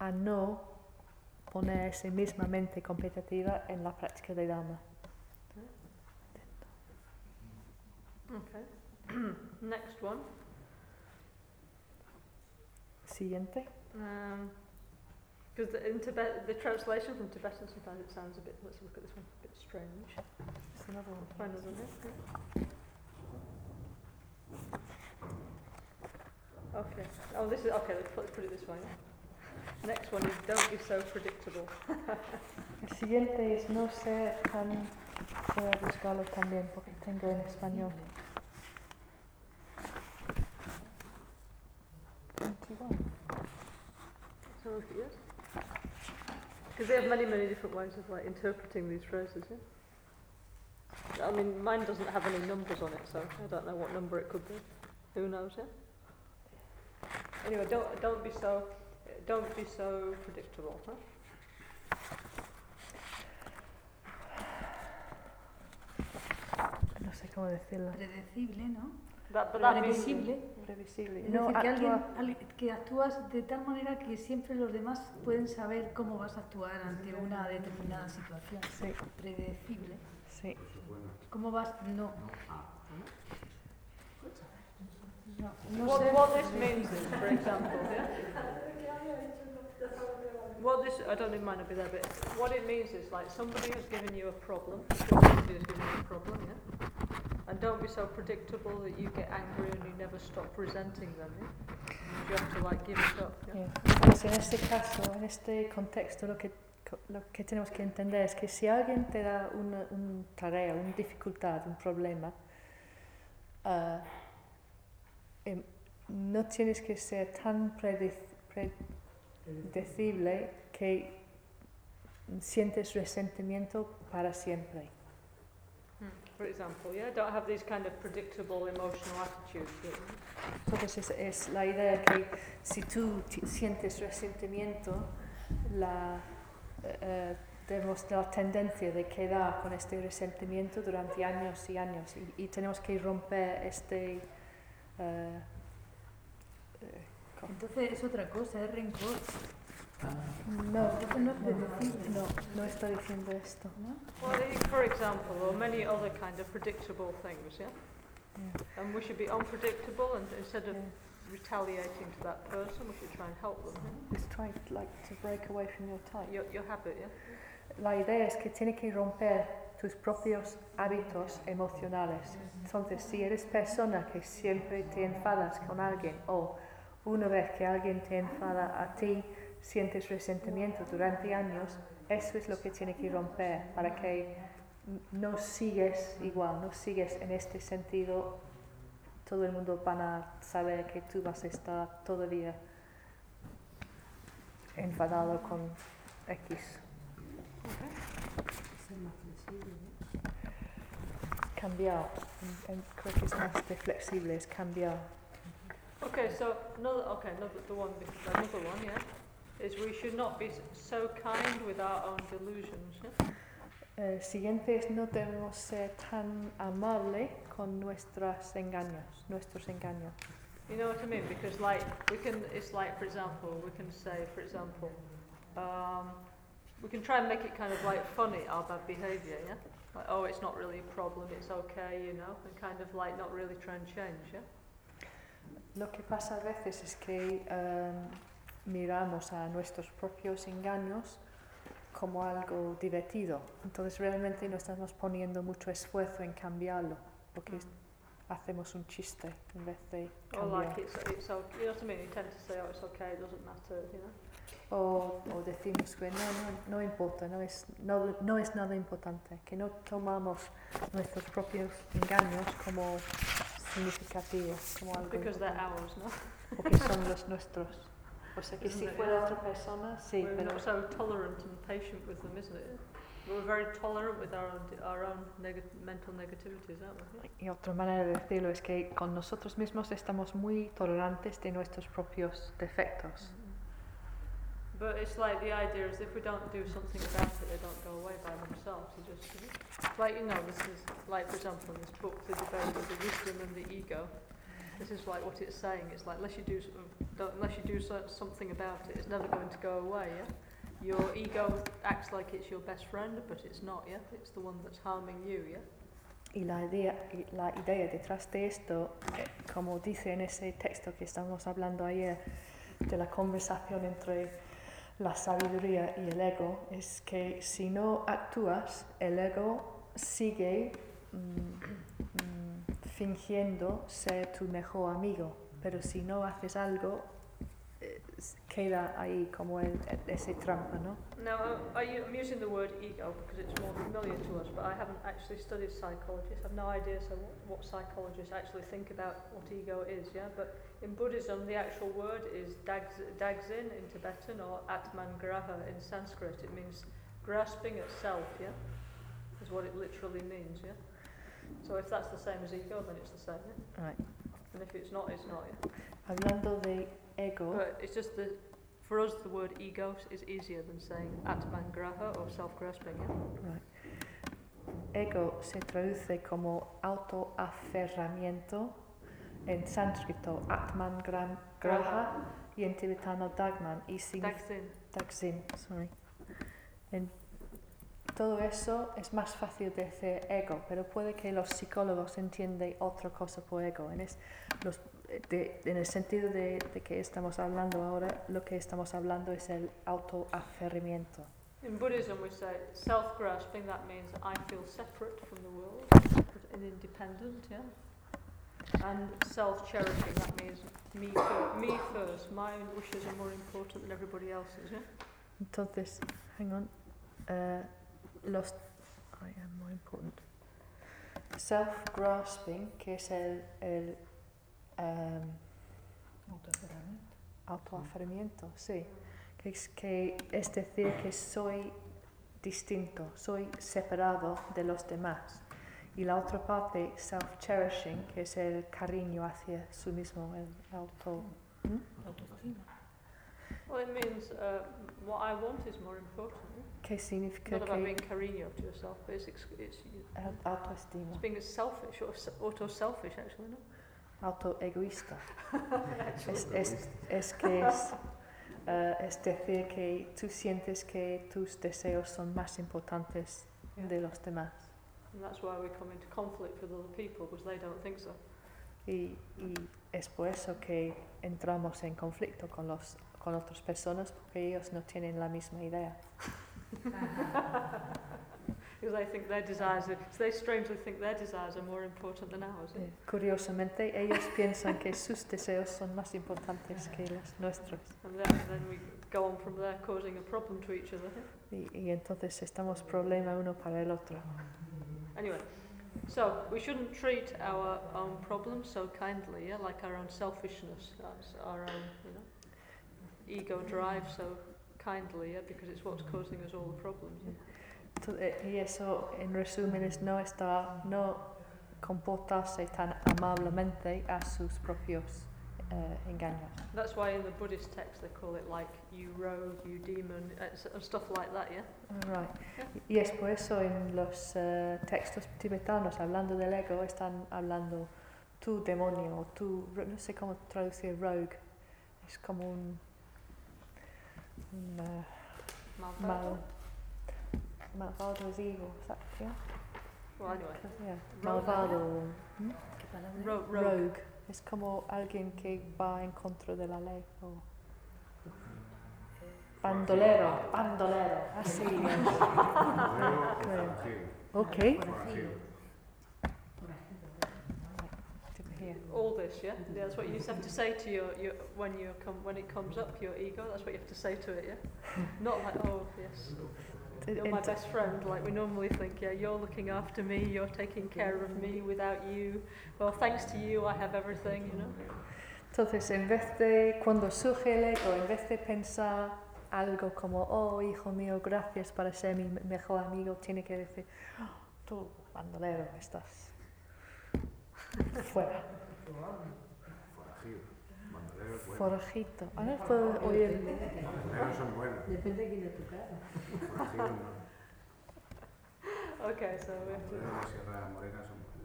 [SPEAKER 2] a no poner esa misma mente competitiva en la práctica de Dhamma.
[SPEAKER 1] Okay. Next one.
[SPEAKER 2] Siguiente.
[SPEAKER 1] Because in Tibet, the translation from Tibetan sometimes it sounds a bit. Let's look at this one. A bit strange.
[SPEAKER 2] Es another one.
[SPEAKER 1] Find another one. Okay. Oh, this is okay. Let's put it this way. Next one is don't be so predictable.
[SPEAKER 2] El siguiente es no ser tan, voy a buscarlo también porque tengo en español. 21.
[SPEAKER 1] So look. Because they have many, many different ways of like interpreting these phrases. Yeah. I mean, mine doesn't have any numbers on it, so I don't know what number it could be. Who knows? Yeah. Anyway, don't don't be so don't be so predictable. Huh?
[SPEAKER 2] No sé cómo decirlo.
[SPEAKER 3] Predecible, ¿no?
[SPEAKER 1] That, but that means
[SPEAKER 3] Previsible.
[SPEAKER 2] Previsible. No
[SPEAKER 3] decir, que, alguien,
[SPEAKER 2] actúa-
[SPEAKER 3] que actúas de tal manera que siempre los demás pueden saber cómo vas a actuar ante una determinada situación.
[SPEAKER 2] Sí,
[SPEAKER 3] Predecible.
[SPEAKER 2] sí.
[SPEAKER 3] ¿Cómo vas? No. No, no
[SPEAKER 1] what, what this means is, for example, yeah? What this, I don't think mine will be there, but what it means is like somebody has given you a problem, somebody has given you a problem, yeah? And don't be so predictable that you get angry and you never stop resenting them, yeah? You have to like give it up, yeah?
[SPEAKER 2] Yeah. Entonces, en este caso, en este contexto, lo que, lo que tenemos que entender es que si alguien te da una, una tarea, una dificultad, un problema, ah, em, no tienes que ser tan predecible que sientes resentimiento para siempre.
[SPEAKER 1] For example, yeah? Don't have these kind of predictable emotional attitudes.
[SPEAKER 2] Entonces es, es la idea que si tú sientes resentimiento, la, eh, eh, tenemos la tendencia de quedar con este resentimiento durante años y años y, y tenemos que romper este... eh,
[SPEAKER 3] Entonces es otra cosa, es rencor.
[SPEAKER 2] no,
[SPEAKER 3] no
[SPEAKER 2] no, no está diciendo esto.
[SPEAKER 3] ¿no?
[SPEAKER 1] Well, for example, or many other kind of predictable things, yeah?
[SPEAKER 2] Yeah.
[SPEAKER 1] And we should be unpredictable and instead of
[SPEAKER 2] Yeah.
[SPEAKER 1] retaliating to that person, we should try and help them. yeah?
[SPEAKER 2] Just trying like to break away from your type.
[SPEAKER 1] Your, your habit, yeah?
[SPEAKER 2] La idea es que tiene que romper tus propios hábitos emocionales. Entonces, si eres persona que siempre te enfadas con alguien o una vez que alguien te enfada a ti, sientes resentimiento durante años, eso es lo que tiene que romper para que no sigues igual, no sigues en este sentido. Todo el mundo van a saber que tú vas a estar todavía enfadado con X.
[SPEAKER 6] ¿no?
[SPEAKER 2] Cambiar. Mm-hmm. En- en- creo que es más de flexible, es cambiar. Mm-hmm.
[SPEAKER 1] Okay, so another, okay, another, the one, another one, yeah? Is we should not be so kind with our own delusions, yeah?
[SPEAKER 2] El siguiente es no debemos ser tan amable con nuestros engaños, nuestros engaños.
[SPEAKER 1] You know what I mean? Because like we can, it's like for example, we can say, for example, um, we can try and make it kind of like funny our bad behaviour, yeah. Like oh, it's not really a problem, it's okay, you know, and kind of like not really try and change, yeah.
[SPEAKER 2] Lo que pasa a veces es que em, miramos a nuestros propios engaños como algo divertido. Entonces realmente no estamos poniendo mucho esfuerzo en cambiarlo, porque es- hacemos un chiste en vez de
[SPEAKER 1] Or like
[SPEAKER 2] cambiar.
[SPEAKER 1] it's it's okay, you know what I mean? You tend to say oh, it's okay, it doesn't matter, you know.
[SPEAKER 2] O, o decimos que no, no, no importa, no es, no, no es nada importante, que no tomamos nuestros propios engaños como significativos, como algo
[SPEAKER 1] Because they're ours, no?
[SPEAKER 2] porque son los nuestros. O sea que
[SPEAKER 1] Isn't
[SPEAKER 2] si fuera otra persona, sí,
[SPEAKER 1] we're
[SPEAKER 2] pero
[SPEAKER 1] so tolerant and patient with them, isn't it? We're very tolerant with our own, our own neg- mental negativities, aren't we?
[SPEAKER 2] y otra manera de decirlo es que con nosotros mismos estamos muy tolerantes de nuestros propios defectos.
[SPEAKER 1] But it's like the idea is if we don't do something about it, they don't go away by themselves. They just, like you know, this is like for example in this book, the debate of the wisdom and the ego. This is like what it's saying. It's like unless you do, unless you do so, something about it, it's never going to go away. Yeah. Your ego acts like it's your best friend, but it's not. Yeah. It's the one that's harming you. Yeah.
[SPEAKER 2] Y la idea, y la idea detrás de esto, eh, como dice en ese texto que estábamos hablando ayer, de la conversación entre la sabiduría y el ego, es que si no actúas, el ego sigue mm, mm, fingiendo ser tu mejor amigo, pero si no haces algo, queda ahí como el, ese trampa, ¿no?
[SPEAKER 1] Now, uh, I, I'm using the word ego because it's more familiar to us, but I haven't actually studied psychology, so I have no idea so what, what psychologists actually think about what ego is, yeah? But in Buddhism, the actual word is dags, dagzin in Tibetan or atman graha in Sanskrit. It means grasping at self, yeah? Is what it literally means, yeah? So if that's the same as ego, then it's the same, yeah?
[SPEAKER 2] Right.
[SPEAKER 1] And if it's not, it's not, yeah?
[SPEAKER 2] Hablando de ego,
[SPEAKER 1] But it's just that for us, the word ego is easier than saying atman graha or self-grasping?
[SPEAKER 2] Right. Ego se traduce como autoaferramiento, en sánscrito Atman gram- Graha y en tibetano Dagman y.
[SPEAKER 1] Dagzin,
[SPEAKER 2] sorry. En todo eso es más fácil de decir ego, pero puede que los psicólogos entiendan otra cosa por ego. En, es- los- de- en el sentido de, de que estamos hablando ahora, lo que estamos hablando es el autoaferramiento.
[SPEAKER 1] In Buddhism, we say self-grasping. That means I feel separate from the world and independent. Yeah. And self-cherishing. That means me, fir- me first. My wishes are more important than everybody else's. Yeah.
[SPEAKER 2] Entonces, hang on. Uh, los. I am more important. Self-grasping, que es el, el um,
[SPEAKER 6] Autocerramiento.
[SPEAKER 2] autoaferramiento, sí. Que es, que es decir que soy distinto, soy separado de los demás. Y la otra parte, self-cherishing, que es el cariño hacia sí mismo, el auto. ¿Mm?
[SPEAKER 1] Well, it means uh, what I want is more important.
[SPEAKER 2] ¿Qué significa
[SPEAKER 1] Not about being
[SPEAKER 2] que
[SPEAKER 1] cariño to yourself, but it's, it's,
[SPEAKER 2] au- autoestima,
[SPEAKER 1] it's being selfish or auto-selfish actually, no?
[SPEAKER 2] Autoegoísta? Es, es, es que es, es decir que tú sientes que tus deseos son más importantes
[SPEAKER 1] Yeah.
[SPEAKER 2] de los demás.
[SPEAKER 1] And that's why we come into conflict with other people because they don't think so.
[SPEAKER 2] Y, y es por eso que entramos en conflicto con, los, con otras personas porque ellos no tienen la misma idea.
[SPEAKER 1] Because they think their desires, are, so they strangely think their desires are more important than ours.
[SPEAKER 2] Eh, Curiosamente, ellos piensan que sus deseos son más importantes que los nuestros.
[SPEAKER 1] And then, then we go on from there causing a problem to each other.
[SPEAKER 2] Y, y entonces estamos problema uno para el otro.
[SPEAKER 1] Anyway, so we shouldn't treat our own problems so kindly, yeah, like our own selfishness, that's our own, you know, ego drive so kindly, yeah, because it's what's causing us all the problems. Yeah?
[SPEAKER 2] Y eso, en resumen, es no, estar, no comportarse tan amablemente a sus propios eh, engaños.
[SPEAKER 1] That's why in the Buddhist text they call it like you rogue, you demon, uh, and stuff like that, yeah.
[SPEAKER 2] Right. Y es por eso en los eh, textos tibetanos, hablando del ego, están hablando tu demonio o tu, no sé cómo traducir rogue, es como un, un eh, mal, malvado es ego, is that, yeah?
[SPEAKER 1] Well, anyway,
[SPEAKER 2] Yeah, malvado, ¿hmm?
[SPEAKER 3] ¿Qué
[SPEAKER 1] rogue.
[SPEAKER 2] rogue, es como alguien que va en contra de la ley o bandolero, bandolero, así es.
[SPEAKER 4] Modelo o
[SPEAKER 2] Creo.
[SPEAKER 4] forajido.
[SPEAKER 2] Ok.
[SPEAKER 4] Forajido.
[SPEAKER 2] Didn't hear.
[SPEAKER 1] All this, yeah. yeah. That's what you have to say to your, your when you come when it comes up, your ego. That's what you have to say to it, yeah. Not like, oh yes, you're my best friend. Like we normally think, yeah, you're looking after me, you're taking care of me. Without you, well, thanks to you, I have everything, you know.
[SPEAKER 2] Entonces, en vez de, cuando surge el ego, en vez de pensar algo como, oh, hijo mío, gracias para ser mi mejor amigo, tiene que decir, "Oh, tú, bandolero, estás fuera,
[SPEAKER 4] Forajido.
[SPEAKER 2] Forajito. Ahora puedo oír,
[SPEAKER 4] Bandoleros son buenos.
[SPEAKER 6] Depende de quién es tu cara.
[SPEAKER 1] Okay, so we have to.
[SPEAKER 4] Bandoleros de Sierra Morena son buenos.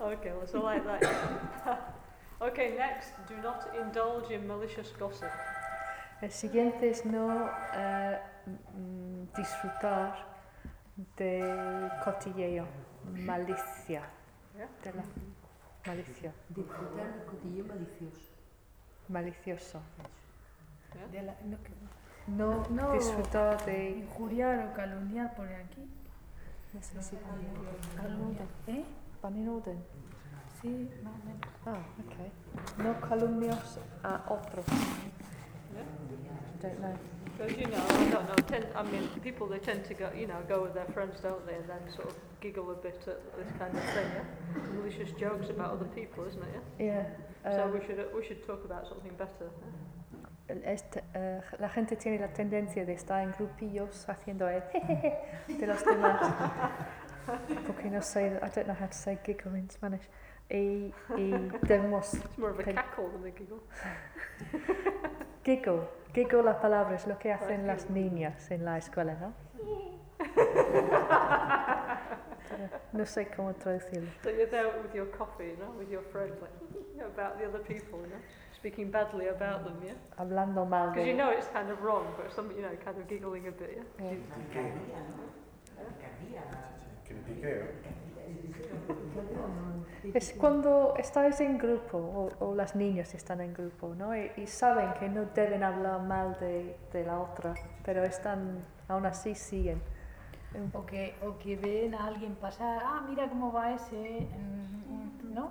[SPEAKER 1] Okay, well, so like that. okay, next, do not indulge in malicious gossip.
[SPEAKER 2] el siguiente es no mm, disfrutar del cotilleo, malicia. De la malicia,
[SPEAKER 6] Disfrutar del cotilleo malicioso.
[SPEAKER 2] malicioso.
[SPEAKER 1] Yeah.
[SPEAKER 3] De la- no, que-
[SPEAKER 2] No,
[SPEAKER 3] No.
[SPEAKER 2] disfrutar de...
[SPEAKER 3] injuriar o calumniar, pone aquí.
[SPEAKER 2] No sé si
[SPEAKER 3] Calumniar. ¿Eh?
[SPEAKER 2] van en orden.
[SPEAKER 3] Sí, más o menos.
[SPEAKER 2] Ah, ok. No calumnios a otros. Don't know.
[SPEAKER 1] Because you know, I don't know. Tend, I mean, people they tend to go, you know, go with their friends, don't they, and then sort of giggle a bit at this kind of thing. Yeah, malicious jokes about other people, isn't it? Yeah.
[SPEAKER 2] Yeah.
[SPEAKER 1] So
[SPEAKER 2] um,
[SPEAKER 1] we should uh, we should talk about something better.
[SPEAKER 2] este, eh, la gente tiene la tendencia de estar en grupillos haciendo el jejeje de los demás. Porque no sé, I don't know how to say giggle in Spanish. Y, y debemos
[SPEAKER 1] It's more of a cackle than a giggle.
[SPEAKER 2] giggle. Giggle la palabra es lo que hacen las niñas en la escuela, ¿no? No sé cómo traducirlo.
[SPEAKER 1] So you're there with your coffee, you know, with your friends, like about the other people, you know, speaking badly about them, yeah.
[SPEAKER 2] Hablando mal
[SPEAKER 1] Because
[SPEAKER 2] de...
[SPEAKER 1] you know it's kind of wrong, but some, you know, kind of giggling a bit, yeah.
[SPEAKER 2] Es cuando estáis en grupo, o, o las niñas están en grupo, ¿no? Y, y saben que no deben hablar mal de, de la otra, pero están, aún así siguen.
[SPEAKER 3] O que, o que ven a alguien pasar, ah, mira cómo va ese, mm, ¿no?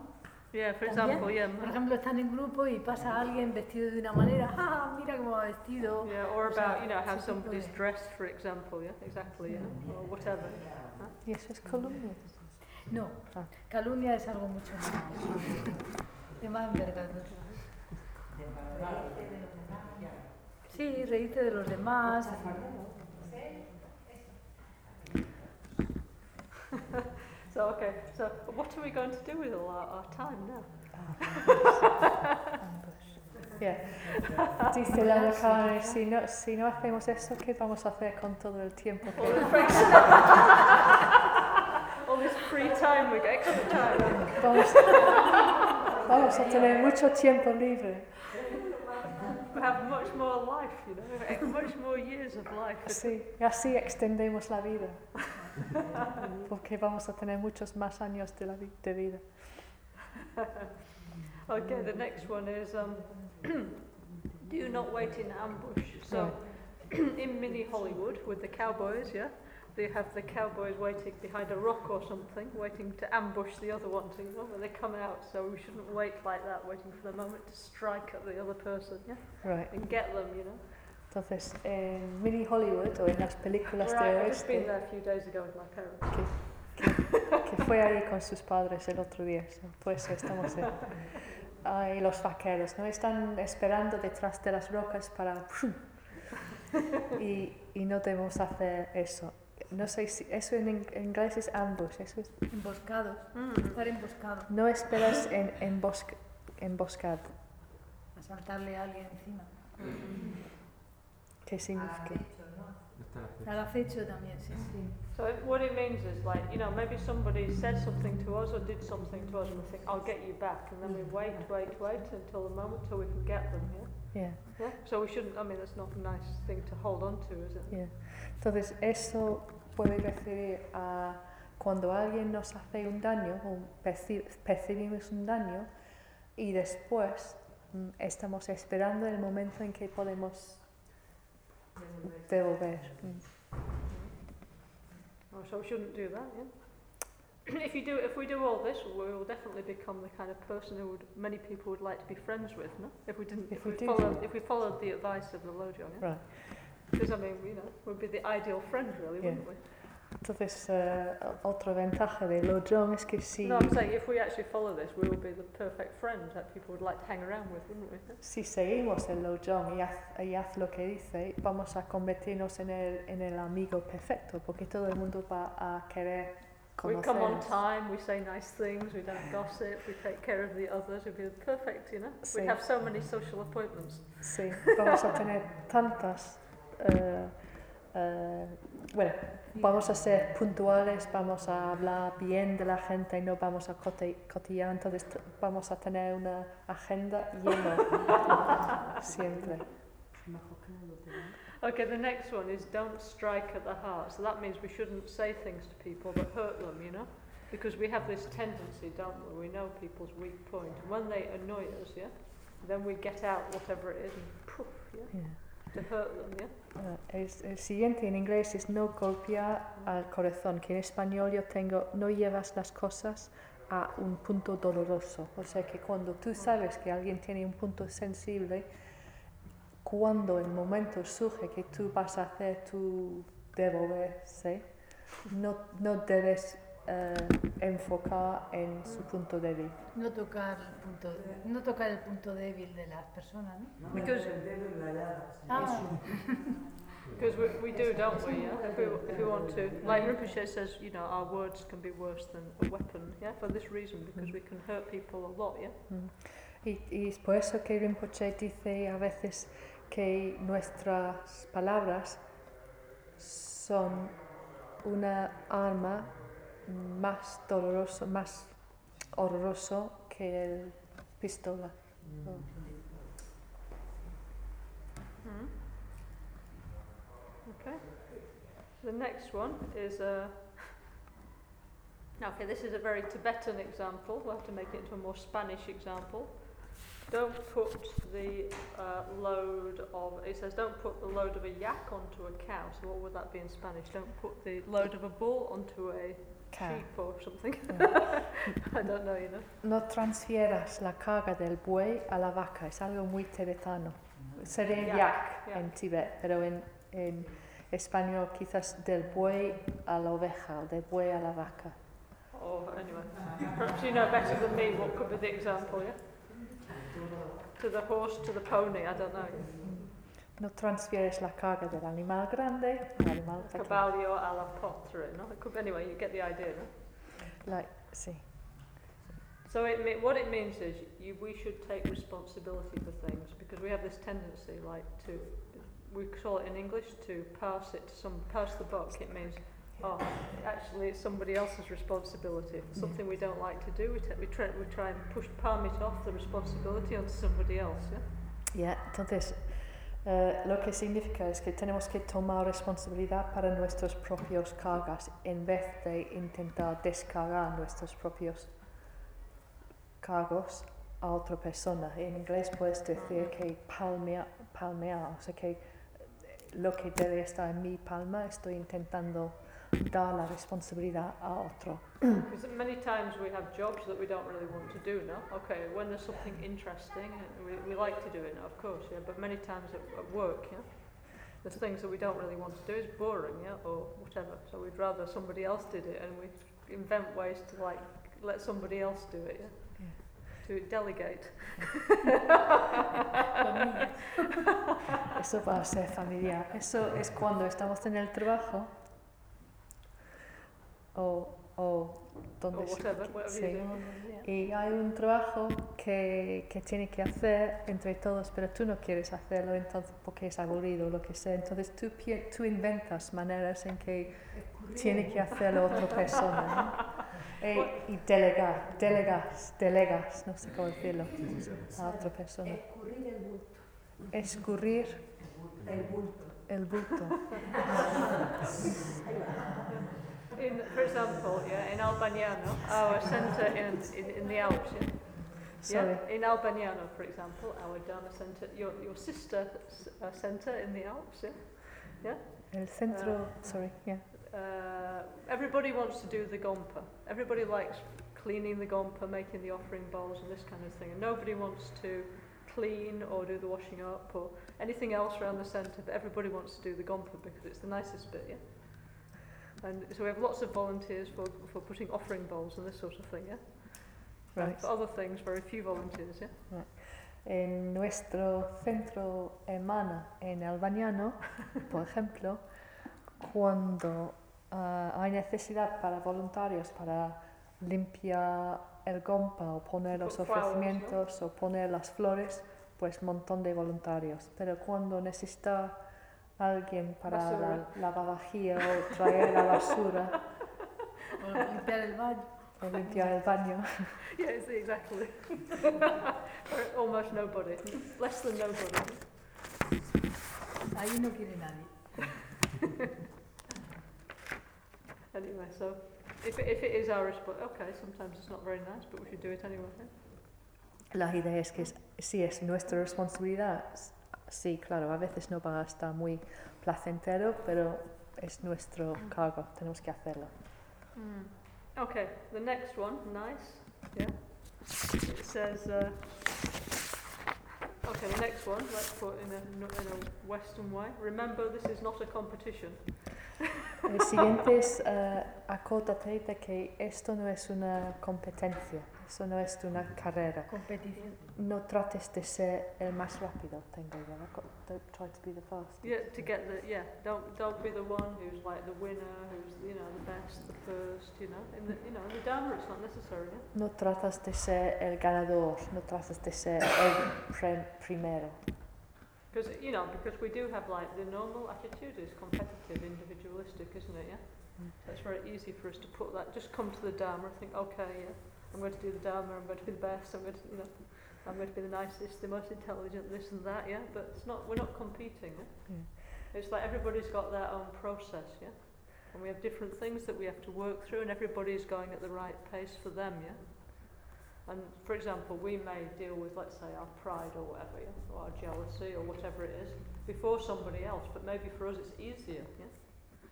[SPEAKER 1] Yeah, for example, yeah.
[SPEAKER 3] Por ejemplo, están en grupo y pasa alguien vestido de una manera, ah, mira cómo va vestido.
[SPEAKER 1] Yeah, or
[SPEAKER 3] O sea,
[SPEAKER 1] about, you know, how somebody's dressed, for example, yeah, exactly, yeah, or whatever.
[SPEAKER 2] Y eso es calumnia.
[SPEAKER 3] No,
[SPEAKER 2] Ah.
[SPEAKER 3] calumnia es algo mucho más, de más envergadura. Sí, reírte de los demás.
[SPEAKER 1] So okay, so what are we going to do with all our, our time now?
[SPEAKER 2] Yeah. Dice la Alejandra, si no, si no hacemos eso, ¿qué vamos a hacer con todo el tiempo que
[SPEAKER 1] all this free time we get, extra time.
[SPEAKER 2] vamos, vamos a tener mucho tiempo libre?
[SPEAKER 1] We have much more life, you know, much more years of life.
[SPEAKER 2] Sí, y así extendemos la vida. Porque vamos a tener muchos más años de, la vi- de vida.
[SPEAKER 1] Okay, the next one is um, do not wait in ambush. So, in mini Hollywood with the cowboys, yeah, they have the cowboys waiting behind a rock or something, waiting to ambush the other one, you know, when they come out. So we shouldn't wait like that, waiting for the moment to strike at the other person, yeah,
[SPEAKER 2] Right.
[SPEAKER 1] and get them, you know.
[SPEAKER 2] Entonces, eh, en Mini Hollywood o en las películas
[SPEAKER 1] right,
[SPEAKER 2] de
[SPEAKER 1] I've just been there a few days ago with my parents.
[SPEAKER 2] que fue ahí con sus padres el otro día, so, pues estamos ahí ah, los vaqueros, ¿no? Están esperando detrás de las rocas para... y, y no debemos hacer eso. No sé si eso en ing- en inglés es ambush, eso es,
[SPEAKER 3] Emboscados.
[SPEAKER 1] Mm.
[SPEAKER 3] Estar emboscado.
[SPEAKER 2] no esperas en embosc, emboscado.
[SPEAKER 3] A saltarle a alguien encima.
[SPEAKER 2] ¿Qué significa?
[SPEAKER 3] Al acecho también, sí.
[SPEAKER 1] So it- what it means is like, you know, maybe somebody said something to us or did something to us and we think, I'll get you back. And then we wait, wait, wait until the moment till we can get them, yeah?
[SPEAKER 2] Yeah,
[SPEAKER 1] Yeah? So we shouldn't, I mean, that's not a nice thing to hold on to, is it?
[SPEAKER 2] yeah. Entonces, eso puede referir a cuando alguien nos hace un daño o perci- percibimos un daño y después mm, estamos esperando el momento en que podemos devil there. Mm.
[SPEAKER 1] Oh, so we shouldn't do that, yeah? if you do, if we do all this, we will definitely become the kind of person who would, many people would like to be friends with, no? If we didn't,
[SPEAKER 2] if,
[SPEAKER 1] if
[SPEAKER 2] we,
[SPEAKER 1] we followed, if we followed the advice of the Lojong, yeah?
[SPEAKER 2] Right.
[SPEAKER 1] Because I mean, you know, we'd be the ideal friend, really,
[SPEAKER 2] yeah.
[SPEAKER 1] wouldn't we?
[SPEAKER 2] Entonces, eh, otra ventaja de Lo John es que si,
[SPEAKER 1] No, I'm saying if we actually follow this, we will be the perfect friend that people would like to hang around with, wouldn't we?
[SPEAKER 2] si seguimos el Lo John y haz, y haz lo que dice, vamos a convertirnos en el, en el amigo perfecto, porque todo el mundo va a querer
[SPEAKER 1] We come on
[SPEAKER 2] conocernos.
[SPEAKER 1] time, we say nice things, we don't gossip, we take care of the others, be perfect, you know?
[SPEAKER 2] Sí.
[SPEAKER 1] We have so many social appointments.
[SPEAKER 2] Sí, vamos a tener tantas... eh, eh, bueno, vamos a ser puntuales, vamos a hablar bien de la gente y no vamos a cotillar, entonces vamos a tener una agenda llena siempre.
[SPEAKER 1] Okay, the next one is don't strike at the heart. So that means we shouldn't say things to people that hurt them, you know? Because we have this tendency, don't we? We know people's weak point. And when they annoy us, yeah, then we get out whatever it is and poof, yeah,
[SPEAKER 2] Yeah.
[SPEAKER 1] Yeah?
[SPEAKER 2] Ah, el siguiente en inglés es no golpear al corazón, que en español yo tengo no llevas las cosas a un punto doloroso. O sea que cuando tú sabes que alguien tiene un punto sensible, cuando el momento surge que tú vas a hacer tu devolver, ¿sí? no, no debes eh, enfocar en su punto débil.
[SPEAKER 3] No tocar el punto, no tocar el punto débil de las personas, ¿no?
[SPEAKER 1] Because-
[SPEAKER 6] la llaga.
[SPEAKER 3] Ah.
[SPEAKER 1] Because we, we do, don't we? Yeah. If we if we want to, like Rinpoche says, you know, our words can be worse than a weapon. Yeah, for this reason, because we can hurt people a lot. Yeah.
[SPEAKER 2] Mm. Y, y es por eso que Rinpoche dice a veces que nuestras palabras son una arma más doloroso, más horroroso que el pistola.
[SPEAKER 1] Mm. Okay. The next one is uh, okay. This is a very Tibetan example. We'll have to make it into a more Spanish example. Don't put the uh, load of. It says don't put the load of a yak onto a cow. So what would that be in Spanish? Don't put the load of a bull onto a. sheep or something. I don't know. You know.
[SPEAKER 2] No transfieras la carga del buey a la vaca, es algo muy tibetano. Sería
[SPEAKER 1] Yak,
[SPEAKER 2] en Tibet, pero en, en español quizás del buey a la oveja del buey a la vaca.
[SPEAKER 1] Or anyway, perhaps you know better than me what could be the example. Yeah. To the horse, to the pony. I don't know.
[SPEAKER 2] No transfieres la carga del animal grande al animal pequeño.
[SPEAKER 1] Caballo a la potra, no? But anyway, you get the idea, no?
[SPEAKER 2] Like, see.
[SPEAKER 1] So it, what it means is you, we should take responsibility for things because we have this tendency, like, to we call it in English to pass it to some pass the buck. It means oh, actually it's somebody else's responsibility. If it's something we don't like to do, we, we try we try and push palm it off the responsibility onto somebody else. Yeah.
[SPEAKER 2] Yeah. So this. Eh, lo que significa es que tenemos que tomar responsabilidad para nuestros propios cargas en vez de intentar descargar nuestros propios cargos a otra persona. En inglés puedes decir que palmea, palmear, o sea que lo que debe estar en mi palma estoy intentando dar la responsabilidad a otro.
[SPEAKER 1] Because many times we have jobs that we don't really want to do now. Okay, when there's something interesting, we, we like to do it now, of course, yeah. But many times at, at work, yeah, there's things that we don't really want to do. It's boring, yeah, or whatever. So we'd rather somebody else did it, and we invent ways to like let somebody else do it, yeah. To delegate.
[SPEAKER 2] Eso va a ser familiar. Eso es cuando estamos en el trabajo o, o donde
[SPEAKER 1] Or
[SPEAKER 2] se- sí. Y hay un trabajo que, que tiene que hacer entre todos, pero tú no quieres hacerlo entonces porque es aburrido o lo que sea. Entonces tú, tú inventas maneras en que tiene que hacerlo otra persona. ¿no? E- y delegar, delegas, delegas, no sé cómo decirlo, a otra persona.
[SPEAKER 6] Escurrir el bulto.
[SPEAKER 2] Escurrir
[SPEAKER 6] El bulto.
[SPEAKER 2] el bulto.
[SPEAKER 1] In, for example, yeah, in Albaniano, our centre in, in, in the Alps, yeah,
[SPEAKER 2] Sorry.
[SPEAKER 1] Yeah, in Albaniano, for example, our Dharma centre, your, your sister uh, centre in the Alps, yeah, yeah?
[SPEAKER 2] El centro, sorry, yeah.
[SPEAKER 1] uh, everybody wants to do the gompa. Everybody likes cleaning the gompa, making the offering bowls and this kind of thing. And nobody wants to clean or do the washing up or anything else around the centre, but everybody wants to do the gompa because it's the nicest bit, yeah? And so we have lots of volunteers for, for putting offering bowls and this sort of thing, yeah? And
[SPEAKER 2] Right.
[SPEAKER 1] for other things, very few volunteers, yeah?
[SPEAKER 2] En nuestro centro hermana en Albaniano, por ejemplo, cuando ah, hay necesidad para voluntarios para limpiar el gompa o poner los
[SPEAKER 1] Put flowers, ¿no?
[SPEAKER 2] ofrecimientos o poner las flores, pues montón de voluntarios. Pero cuando necesita alguien para la lavavajilla o traer la basura
[SPEAKER 3] O limpiar el baño.
[SPEAKER 2] o limpiar el baño,
[SPEAKER 1] it's exactly. Or Almost nobody, less than nobody.
[SPEAKER 3] Ahí no quiere nadie.
[SPEAKER 1] Anyway, so if it, if it is our response, okay, sometimes it's not very nice, but we should do it anyway. yeah?
[SPEAKER 2] La idea es que si es nuestra responsabilidad, sí, claro, a veces no va a estar muy placentero, pero es nuestro cargo, tenemos que hacerlo.
[SPEAKER 1] Okay, the next one, nice, yeah. It says, uh, okay, the next one, let's put in a, in a Western way. Remember, this is not a competition.
[SPEAKER 2] El siguiente es de que esto no es una competencia, eso no es una carrera.
[SPEAKER 3] Competición.
[SPEAKER 2] No trates de ser el más rápido, tengo yo. Don't try to be the fastest.
[SPEAKER 1] Yeah, to get the yeah. Don't don't be the one who's like the winner, who's you know the best, the first. You know, in the you know in the Dharma it's not necessary. Yeah?
[SPEAKER 2] No tratas de ser el ganador, no tratas de ser el pre- primero.
[SPEAKER 1] Because you know, because we do have like the normal attitude is competitive, individualistic, isn't it? Yeah.
[SPEAKER 2] Mm.
[SPEAKER 1] So it's very easy for us to put that. Just come to the Dharma, and think, okay, yeah, I'm going to do the Dharma. I'm going to be the best. I'm going to, you know, I'm going to be the nicest, the most intelligent, this and that. Yeah. But it's not. We're not competing. Yeah.
[SPEAKER 2] Yeah.
[SPEAKER 1] It's like everybody's got their own process. Yeah. And we have different things that we have to work through, and everybody's going at the right pace for them. Yeah. And for example, we may deal with, let's say, our pride or whatever, yeah, or our jealousy or whatever it is, before somebody else. But maybe for us it's easier. Yeah.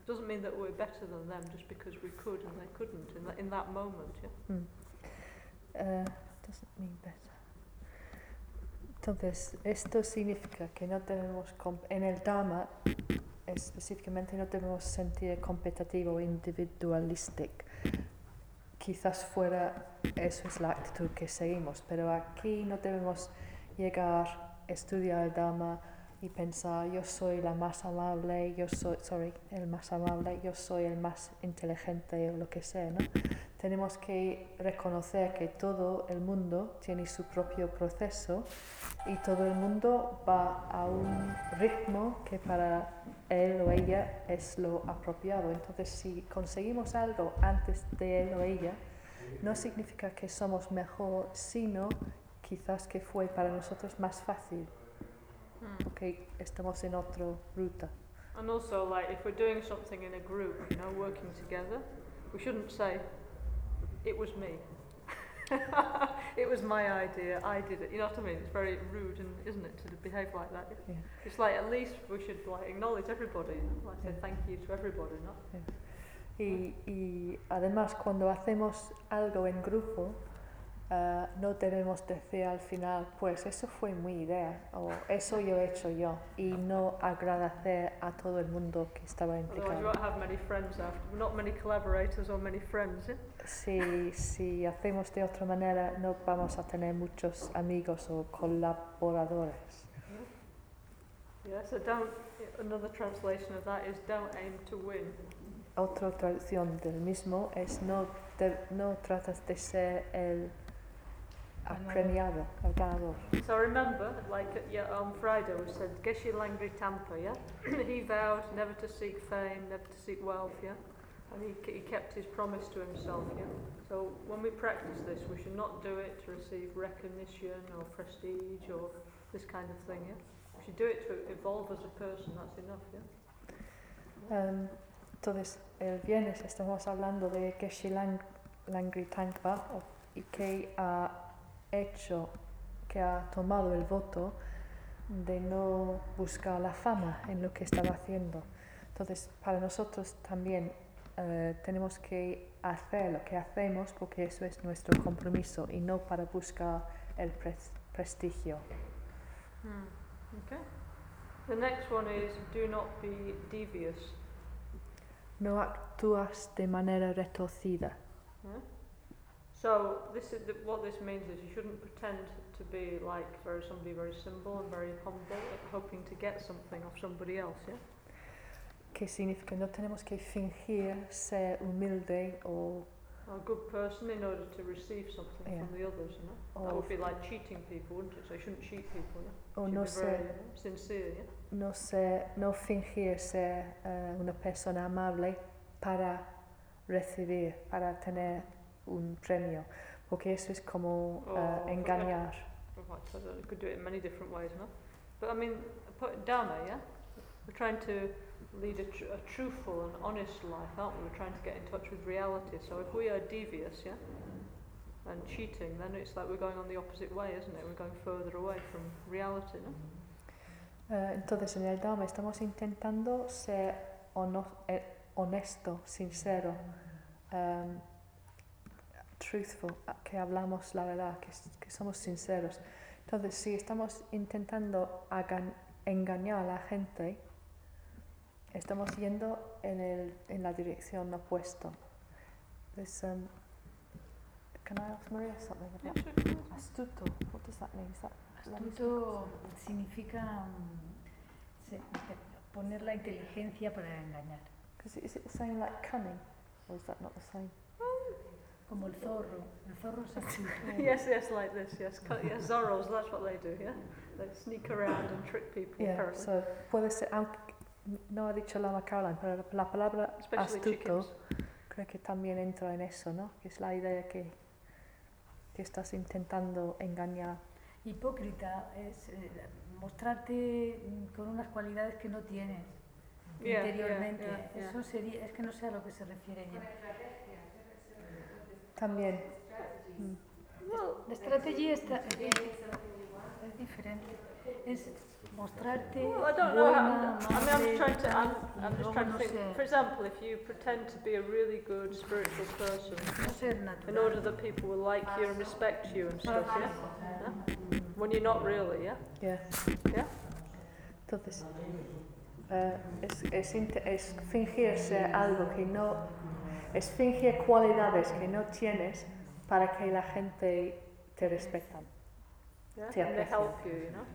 [SPEAKER 1] Doesn't mean that we're better than them just because we could and they couldn't in that, in that moment. Yeah. Hmm.
[SPEAKER 2] Uh, doesn't mean better. Entonces, esto significa que no debemos, com- en el Dharma específicamente no debemos sentir competitivo o individualistic. Quizás fuera, eso es la actitud que seguimos, pero aquí no debemos llegar, estudiar el Dharma y pensar yo soy la más amable, yo soy, sorry, el más amable, yo soy el más inteligente o lo que sea, ¿no? Tenemos que reconocer que todo el mundo tiene su propio proceso y todo el mundo va a un ritmo que para él o ella es lo apropiado. Entonces, si conseguimos algo antes de él o ella, no significa que somos mejor, sino quizás que fue para nosotros más fácil,
[SPEAKER 1] Mm.
[SPEAKER 2] porque estamos en otra ruta.
[SPEAKER 1] And also, like, if we're doing something in a group, you know, working together, we shouldn't say, it was me. it was my idea, I did it. You know what I mean? It's very rude, and isn't it, to behave like that?
[SPEAKER 2] Yeah.
[SPEAKER 1] It's like at least we should like acknowledge everybody, you know? like say thank you to everybody, not
[SPEAKER 2] Y, y además cuando hacemos algo en grupo, ah, no debemos decir al final, pues eso fue mi idea o eso yo he hecho yo y no agradecer a todo el mundo que estaba implicado.
[SPEAKER 1] Yeah?
[SPEAKER 2] Si, si hacemos de otra manera, no vamos a tener muchos amigos o colaboradores.
[SPEAKER 1] Yeah. So don't. Another translation of that is don't aim to win.
[SPEAKER 2] Otra traducción del mismo es no, de- no tratas de ser el
[SPEAKER 3] Ganador.
[SPEAKER 2] apremiado, el ganador.
[SPEAKER 1] So remember, like at, yeah, on Friday we said Geshe Langri Tampa, yeah? he vowed never to seek fame, never to seek wealth, yeah? And he, he kept his promise to himself, yeah? So when we practice this, we should not do it to receive recognition or prestige or this kind of thing, yeah? We should do it to evolve as a person, that's enough, yeah?
[SPEAKER 2] Em, entonces, el viernes estamos hablando de Geshe Lang, Langri Tangpa o- y que ha hecho, que ha tomado el voto de no buscar la fama en lo que estaba haciendo. Entonces, para nosotros también eh, tenemos que hacer lo que hacemos porque eso es nuestro compromiso y no para buscar el pres- prestigio.
[SPEAKER 1] Hmm. Okay. The next one is do not be devious.
[SPEAKER 2] No actúas de manera retorcida.
[SPEAKER 1] Yeah? So this is the, what this means is you shouldn't pretend to be like very somebody very simple and very humble, hoping to get something off somebody else. Yeah.
[SPEAKER 2] que significa no tenemos que fingir ser humilde o,
[SPEAKER 1] A good person in order to receive something
[SPEAKER 2] Yeah.
[SPEAKER 1] from the others. You know. That would be like cheating people, wouldn't it? So you shouldn't cheat people. Yeah.
[SPEAKER 2] o no,
[SPEAKER 1] be very
[SPEAKER 2] ser,
[SPEAKER 1] uh, sincere. Yeah.
[SPEAKER 2] no, ser, no fingir ser eh, una persona amable para recibir, para tener un premio, porque eso es como
[SPEAKER 1] okay.
[SPEAKER 2] engañar.
[SPEAKER 1] Right, so you could do it in many different ways, no? But I mean, put Dharma, yeah? We're trying to lead a, tr- a truthful and honest life, aren't we? We're trying to get in touch with reality. So if we are devious, yeah, and cheating, then it's like we're going on the opposite way, isn't it? We're going further away from reality, no?
[SPEAKER 2] Eh, entonces en el Dharma estamos intentando ser hono- eh, honesto, sincero, em, truthful, que hablamos la verdad, que, que somos sinceros. Entonces si estamos intentando engañar a la gente, estamos yendo en, el, en la dirección opuesta. There's, um, can I ask Maria something about astuto? What does that mean? Is that
[SPEAKER 3] Astuto significa te- poner la inteligencia para engañar,
[SPEAKER 2] Because is it the same like cunning, or is that not the same?
[SPEAKER 3] Como el zorro. El zorro es astuto.
[SPEAKER 1] yes, yes, like this, yes. Yes, Zorros, that's what they do, yeah? They sneak around and trick people,
[SPEAKER 2] Yeah,
[SPEAKER 1] apparently.
[SPEAKER 2] so puede ser, aunque no ha dicho Lama Caroline, pero la palabra
[SPEAKER 1] Especially
[SPEAKER 2] astuto
[SPEAKER 1] chickens.
[SPEAKER 2] creo que también entra en eso, ¿no? Que es la idea que, que estás intentando engañar.
[SPEAKER 3] Hipócrita es eh, mostrarte con unas cualidades que no tienes
[SPEAKER 1] Yeah, yeah,
[SPEAKER 3] interiormente.
[SPEAKER 1] yeah, yeah.
[SPEAKER 3] Eso sería, es que no sé a lo que se refiere ella.
[SPEAKER 2] También. mm,
[SPEAKER 3] La estrategia está, es diferente. Es mostrarte
[SPEAKER 1] Well, I don't know. How, I mean, I'm trying to. I'm, I'm just trying to
[SPEAKER 3] no
[SPEAKER 1] think. For example, if you pretend to be a really good spiritual person,
[SPEAKER 3] no
[SPEAKER 1] in order that people will like you and respect you and stuff, yeah. yeah? When you're not really, yeah.
[SPEAKER 2] yeah.
[SPEAKER 1] Yeah.
[SPEAKER 2] Entonces, eh, es, es, es fingir ser algo que no. Es fingir cualidades que no tienes para que la gente te respeta.
[SPEAKER 1] Yeah?
[SPEAKER 2] Te
[SPEAKER 1] help you, you know.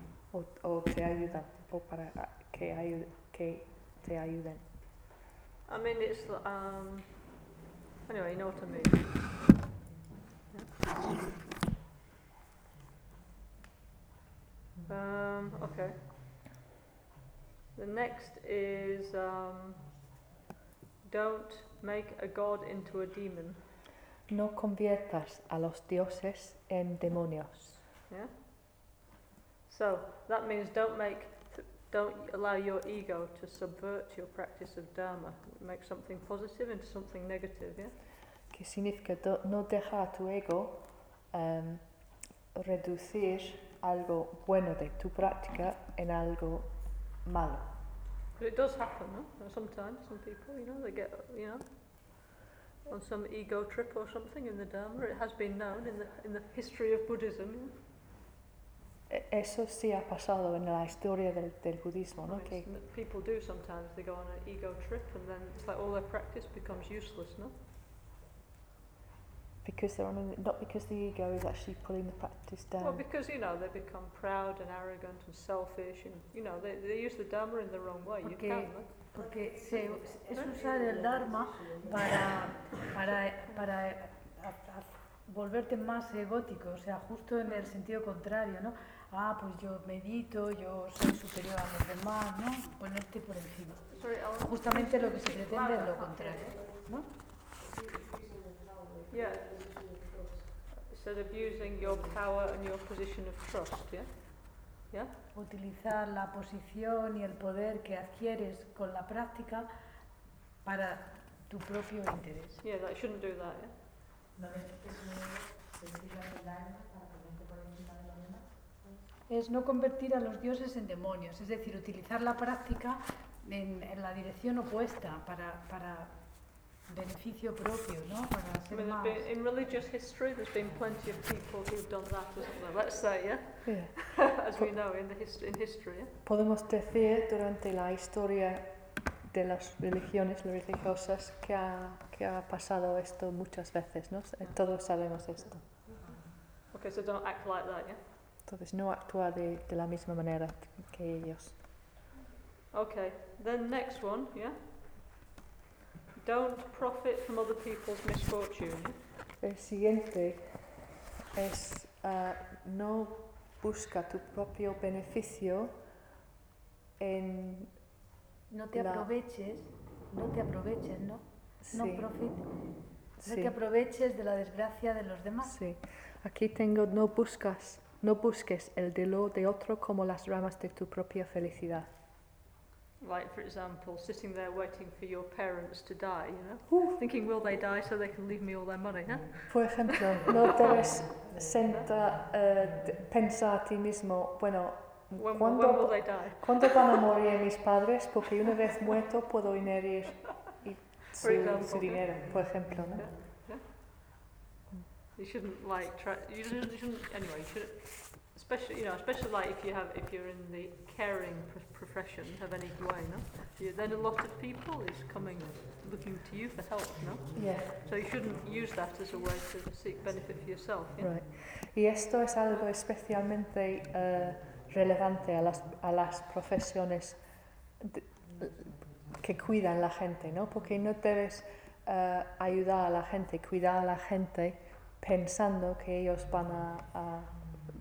[SPEAKER 2] o, o te ayudan o para que, ayu- que te ayuden.
[SPEAKER 1] I mean, it's um. Anyway, you know what I mean. Yeah. Um. Okay. The next is um. Don't make a god into a demon.
[SPEAKER 2] No conviertas a los dioses en demonios.
[SPEAKER 1] Yeah. So that means don't make, don't allow your ego to subvert your practice of dharma. Make something positive into something negative. Yeah.
[SPEAKER 2] Que significa no dejar tu ego em, reducir algo bueno de tu práctica en algo malo.
[SPEAKER 1] But it does happen, no? Uh, Sometimes, some people, you know, they get, you know, on some ego trip or something in the Dharma. It has been known in the in the history of Buddhism. you know.
[SPEAKER 2] Eso sí ha pasado en la historia del, del budismo,
[SPEAKER 1] I
[SPEAKER 2] ¿no?
[SPEAKER 1] mean, people do sometimes. They go on an ego trip, and then it's like all their practice becomes useless, no?
[SPEAKER 2] Because they're on a, not because the ego is actually pulling the practice down.
[SPEAKER 1] Well, because you know they become proud and arrogant and selfish, and you know they, they use the Dharma in the wrong way. You
[SPEAKER 3] Okay.
[SPEAKER 1] can?
[SPEAKER 3] Porque se, es usar el Dharma para, para, para a- a- volverte más egótico, o sea, justo en el sentido contrario, ¿no? Ah, pues yo medito, yo soy superior a los demás, ¿no? Ponerte por encima. Justamente lo que se pretende es lo contrario, ¿no?
[SPEAKER 1] Yeah. Instead of using your power and your position of trust, yeah? Yeah?
[SPEAKER 3] Utilizar la posición y el poder que adquieres con la práctica para tu propio interés.
[SPEAKER 1] Yeah, that shouldn't do that, yeah?
[SPEAKER 6] No.
[SPEAKER 3] Es no convertir a los dioses en demonios, es decir, utilizar la práctica en, en la dirección opuesta para, para beneficio propio, ¿no? Para
[SPEAKER 1] I
[SPEAKER 3] ser
[SPEAKER 1] mean,
[SPEAKER 3] más...
[SPEAKER 1] there's been, in religious history, there's been plenty of people who've done that, isn't there? Let's say, yeah?
[SPEAKER 2] Yeah.
[SPEAKER 1] As we know in, the hist- in history, yeah?
[SPEAKER 2] Podemos decir durante la historia de las religiones religiosas que ha, que ha pasado esto muchas veces, ¿no? Eh, Todos sabemos esto.
[SPEAKER 1] Okay, so don't act like that, yeah?
[SPEAKER 2] Entonces no actúa de, de la misma manera que ellos.
[SPEAKER 1] Okay, then next one, yeah? Don't profit from other people's misfortune.
[SPEAKER 2] El siguiente es ah, no busca tu propio beneficio en
[SPEAKER 3] No te
[SPEAKER 2] la-
[SPEAKER 3] aproveches, no te aproveches, ¿no? No
[SPEAKER 2] sí,
[SPEAKER 3] profit, no
[SPEAKER 2] sí,
[SPEAKER 3] te aproveches de la desgracia de los demás.
[SPEAKER 2] sí. Aquí tengo no buscas, no busques el de lo de otro como las ramas de tu propia felicidad.
[SPEAKER 1] Like, for example, sitting there waiting for your parents to die, you know? Thinking, will they die so they can leave me all their money, huh?
[SPEAKER 2] Por ejemplo, no debes senta, eh, de- pensar a ti mismo, bueno,
[SPEAKER 1] When, will- when
[SPEAKER 2] ¿cuándo,
[SPEAKER 1] will they die?
[SPEAKER 2] ¿cuándo van a morir mis padres? Porque una vez muerto puedo inherir y su,
[SPEAKER 1] example,
[SPEAKER 2] su dinero, por ejemplo. ¿no?
[SPEAKER 1] Yeah, yeah. You shouldn't like try. You shouldn't, you shouldn't. Anyway, you should. Especially, you know, especially like if you have, if you're in the caring pr- profession of any way, no. You, then a lot of people is coming, looking to you for help, no.
[SPEAKER 2] Yeah,
[SPEAKER 1] So you shouldn't use that as a way to seek benefit for yourself. Yeah?
[SPEAKER 2] right. Y esto es algo especialmente eh, relevante a las, a las profesiones de- que cuidan la gente, ¿no? Porque no debes eh, ayudar a la gente, cuidar a la gente pensando que ellos van a, a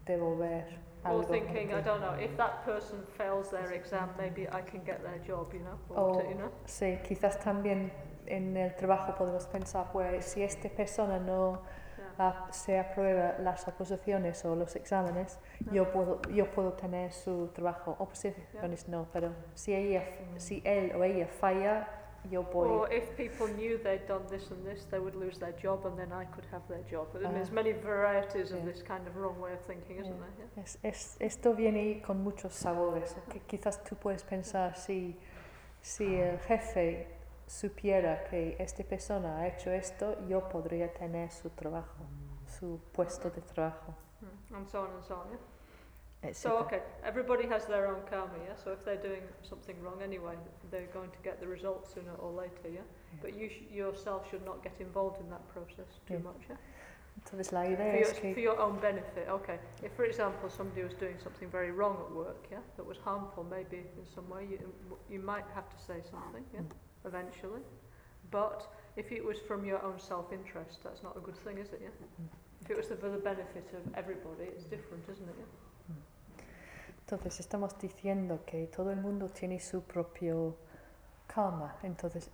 [SPEAKER 2] devolver
[SPEAKER 1] Or
[SPEAKER 2] algo.
[SPEAKER 1] thinking, I don't know, if that person fails their exam, maybe I can get their job, you know. Or what, you know.
[SPEAKER 2] Sí, quizás también en el trabajo podemos pensar, pues si esta persona no
[SPEAKER 1] Yeah.
[SPEAKER 2] ah, se aprueba las oposiciones o los exámenes, yo puedo, yo puedo tener su trabajo. Oposiciones no, pero si, ella, si él o ella falla, yo voy.
[SPEAKER 1] Or if people knew they'd done this and this, they would lose their job and then I could have their job. Then there's
[SPEAKER 2] Ah.
[SPEAKER 1] many varieties of this kind of wrong way of thinking, isn't
[SPEAKER 2] Yeah.
[SPEAKER 1] there? Yeah?
[SPEAKER 2] Es, es, esto viene con muchos sabores. Que quizás tú puedes pensar si, si el jefe supiera que esta persona ha hecho esto, yo podría tener su trabajo, su puesto de trabajo.
[SPEAKER 1] Mm. And so on and so on, yeah? So,
[SPEAKER 2] etcétera.
[SPEAKER 1] okay, everybody has their own karma, yeah? So if they're doing something wrong anyway, they're going to get the result sooner or later, yeah?
[SPEAKER 2] Yeah.
[SPEAKER 1] But you sh- yourself should not get involved in that process too
[SPEAKER 2] Yeah.
[SPEAKER 1] much, yeah? For your, for your own benefit. Okay. If, for example, somebody was doing something very wrong at work, yeah, that was harmful, maybe in some way, you, you might have to say something, yeah, eventually. But if it was from your own self-interest, that's not a good thing, is it? Yeah. If it was for the benefit of everybody, it's different, isn't it? Yeah.
[SPEAKER 2] Entonces estamos diciendo que todo el mundo tiene su propio karma. Entonces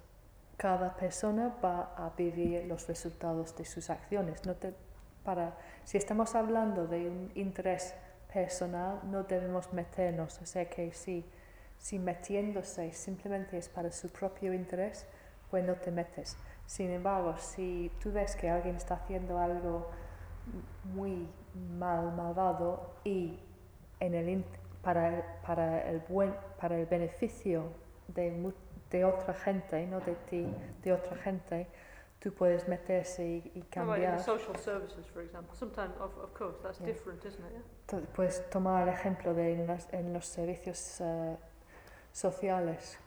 [SPEAKER 2] cada persona va a vivir los resultados de sus acciones. No te, para, si estamos hablando de un interés personal, no debemos meternos. O sea que si, si metiéndose simplemente es para su propio interés, pues no te metes. Sin embargo, si tú ves que alguien está haciendo algo muy mal, malvado y en el, para, el- para, el buen, para el beneficio de, de otra gente, no de ti, de otra gente, tú puedes meterse y, y cambiar.
[SPEAKER 1] the social services, for example? Sometimes, of, of course, that's
[SPEAKER 2] Yeah.
[SPEAKER 1] different, isn't it? Yeah.
[SPEAKER 2] Entonces, puedes tomar el ejemplo de en los, en los servicios eh, sociales.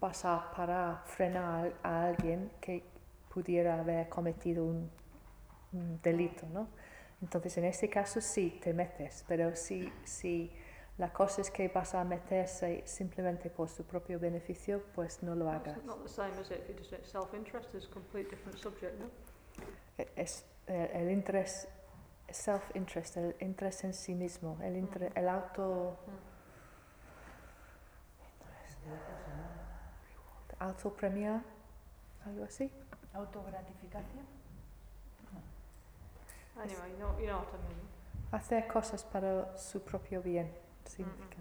[SPEAKER 2] Vas a parar, frenar a alguien que pudiera haber cometido un, un delito, ¿no? Entonces, en este caso sí te metes, pero si, si la cosa es que vas a meterse simplemente por su propio beneficio, pues no lo hagas.
[SPEAKER 1] It's not the same, is it? If you just say self-interest, is a complete different subject, no?
[SPEAKER 2] E- Es, eh, el interés, self-interest, el interés en sí mismo, el, inter- el auto... autopremiar, algo así.
[SPEAKER 3] Autogratificación.
[SPEAKER 1] Anyway, you know, you know what I mean.
[SPEAKER 2] Hacer cosas para su propio bien, significa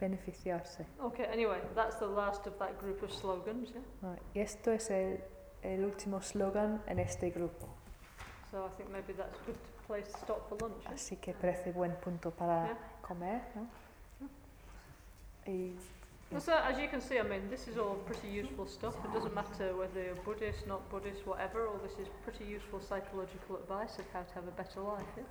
[SPEAKER 2] beneficiarse.
[SPEAKER 1] Okay, anyway, that's the last of that group of slogans, yeah?
[SPEAKER 2] Ah, y esto es el, el último slogan en este grupo,
[SPEAKER 1] So I think maybe that's a good place to stop for lunch. yeah?
[SPEAKER 2] así que parece buen punto para
[SPEAKER 1] Yeah.
[SPEAKER 2] comer, ¿no? Y
[SPEAKER 1] Well, So as you can see, I mean, this is all pretty useful stuff. It doesn't matter whether you're Buddhist, not Buddhist, whatever. All this is pretty useful psychological advice of how to have a better life. Yeah?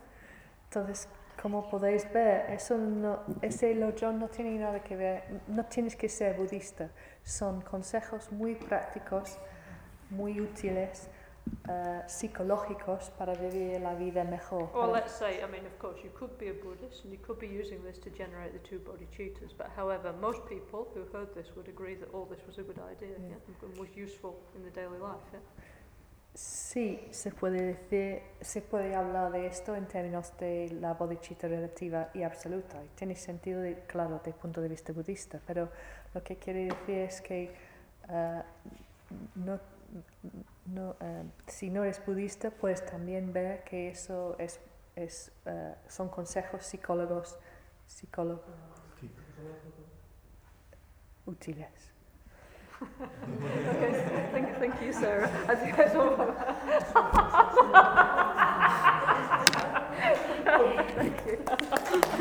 [SPEAKER 2] Entonces, como podéis ver, eso no, ese lojong no tiene nada que ver, no tienes que ser budista. Son consejos muy prácticos, muy útiles, eh, psicológicos para vivir la vida mejor.
[SPEAKER 1] Or let's say, I mean, of course, you could be a Buddhist and you could be using this to generate the two bodhicittas. But however, most people who heard this would agree that all this was a good idea
[SPEAKER 2] Yeah.
[SPEAKER 1] yeah. and was useful in the daily life. Yeah?
[SPEAKER 2] Sí, se puede decir, se puede hablar de esto en términos de la bodhicitta relativa y absoluta. Y tiene sentido, de- claro, desde el punto de vista budista, pero lo que quiere decir es que eh, no, no, eh, si no eres budista, puedes también ver que eso es, es, eh, son consejos psicólogos, psicólogos útiles.
[SPEAKER 1] okay, thank, thank you, Sarah. I think I all. Thank you.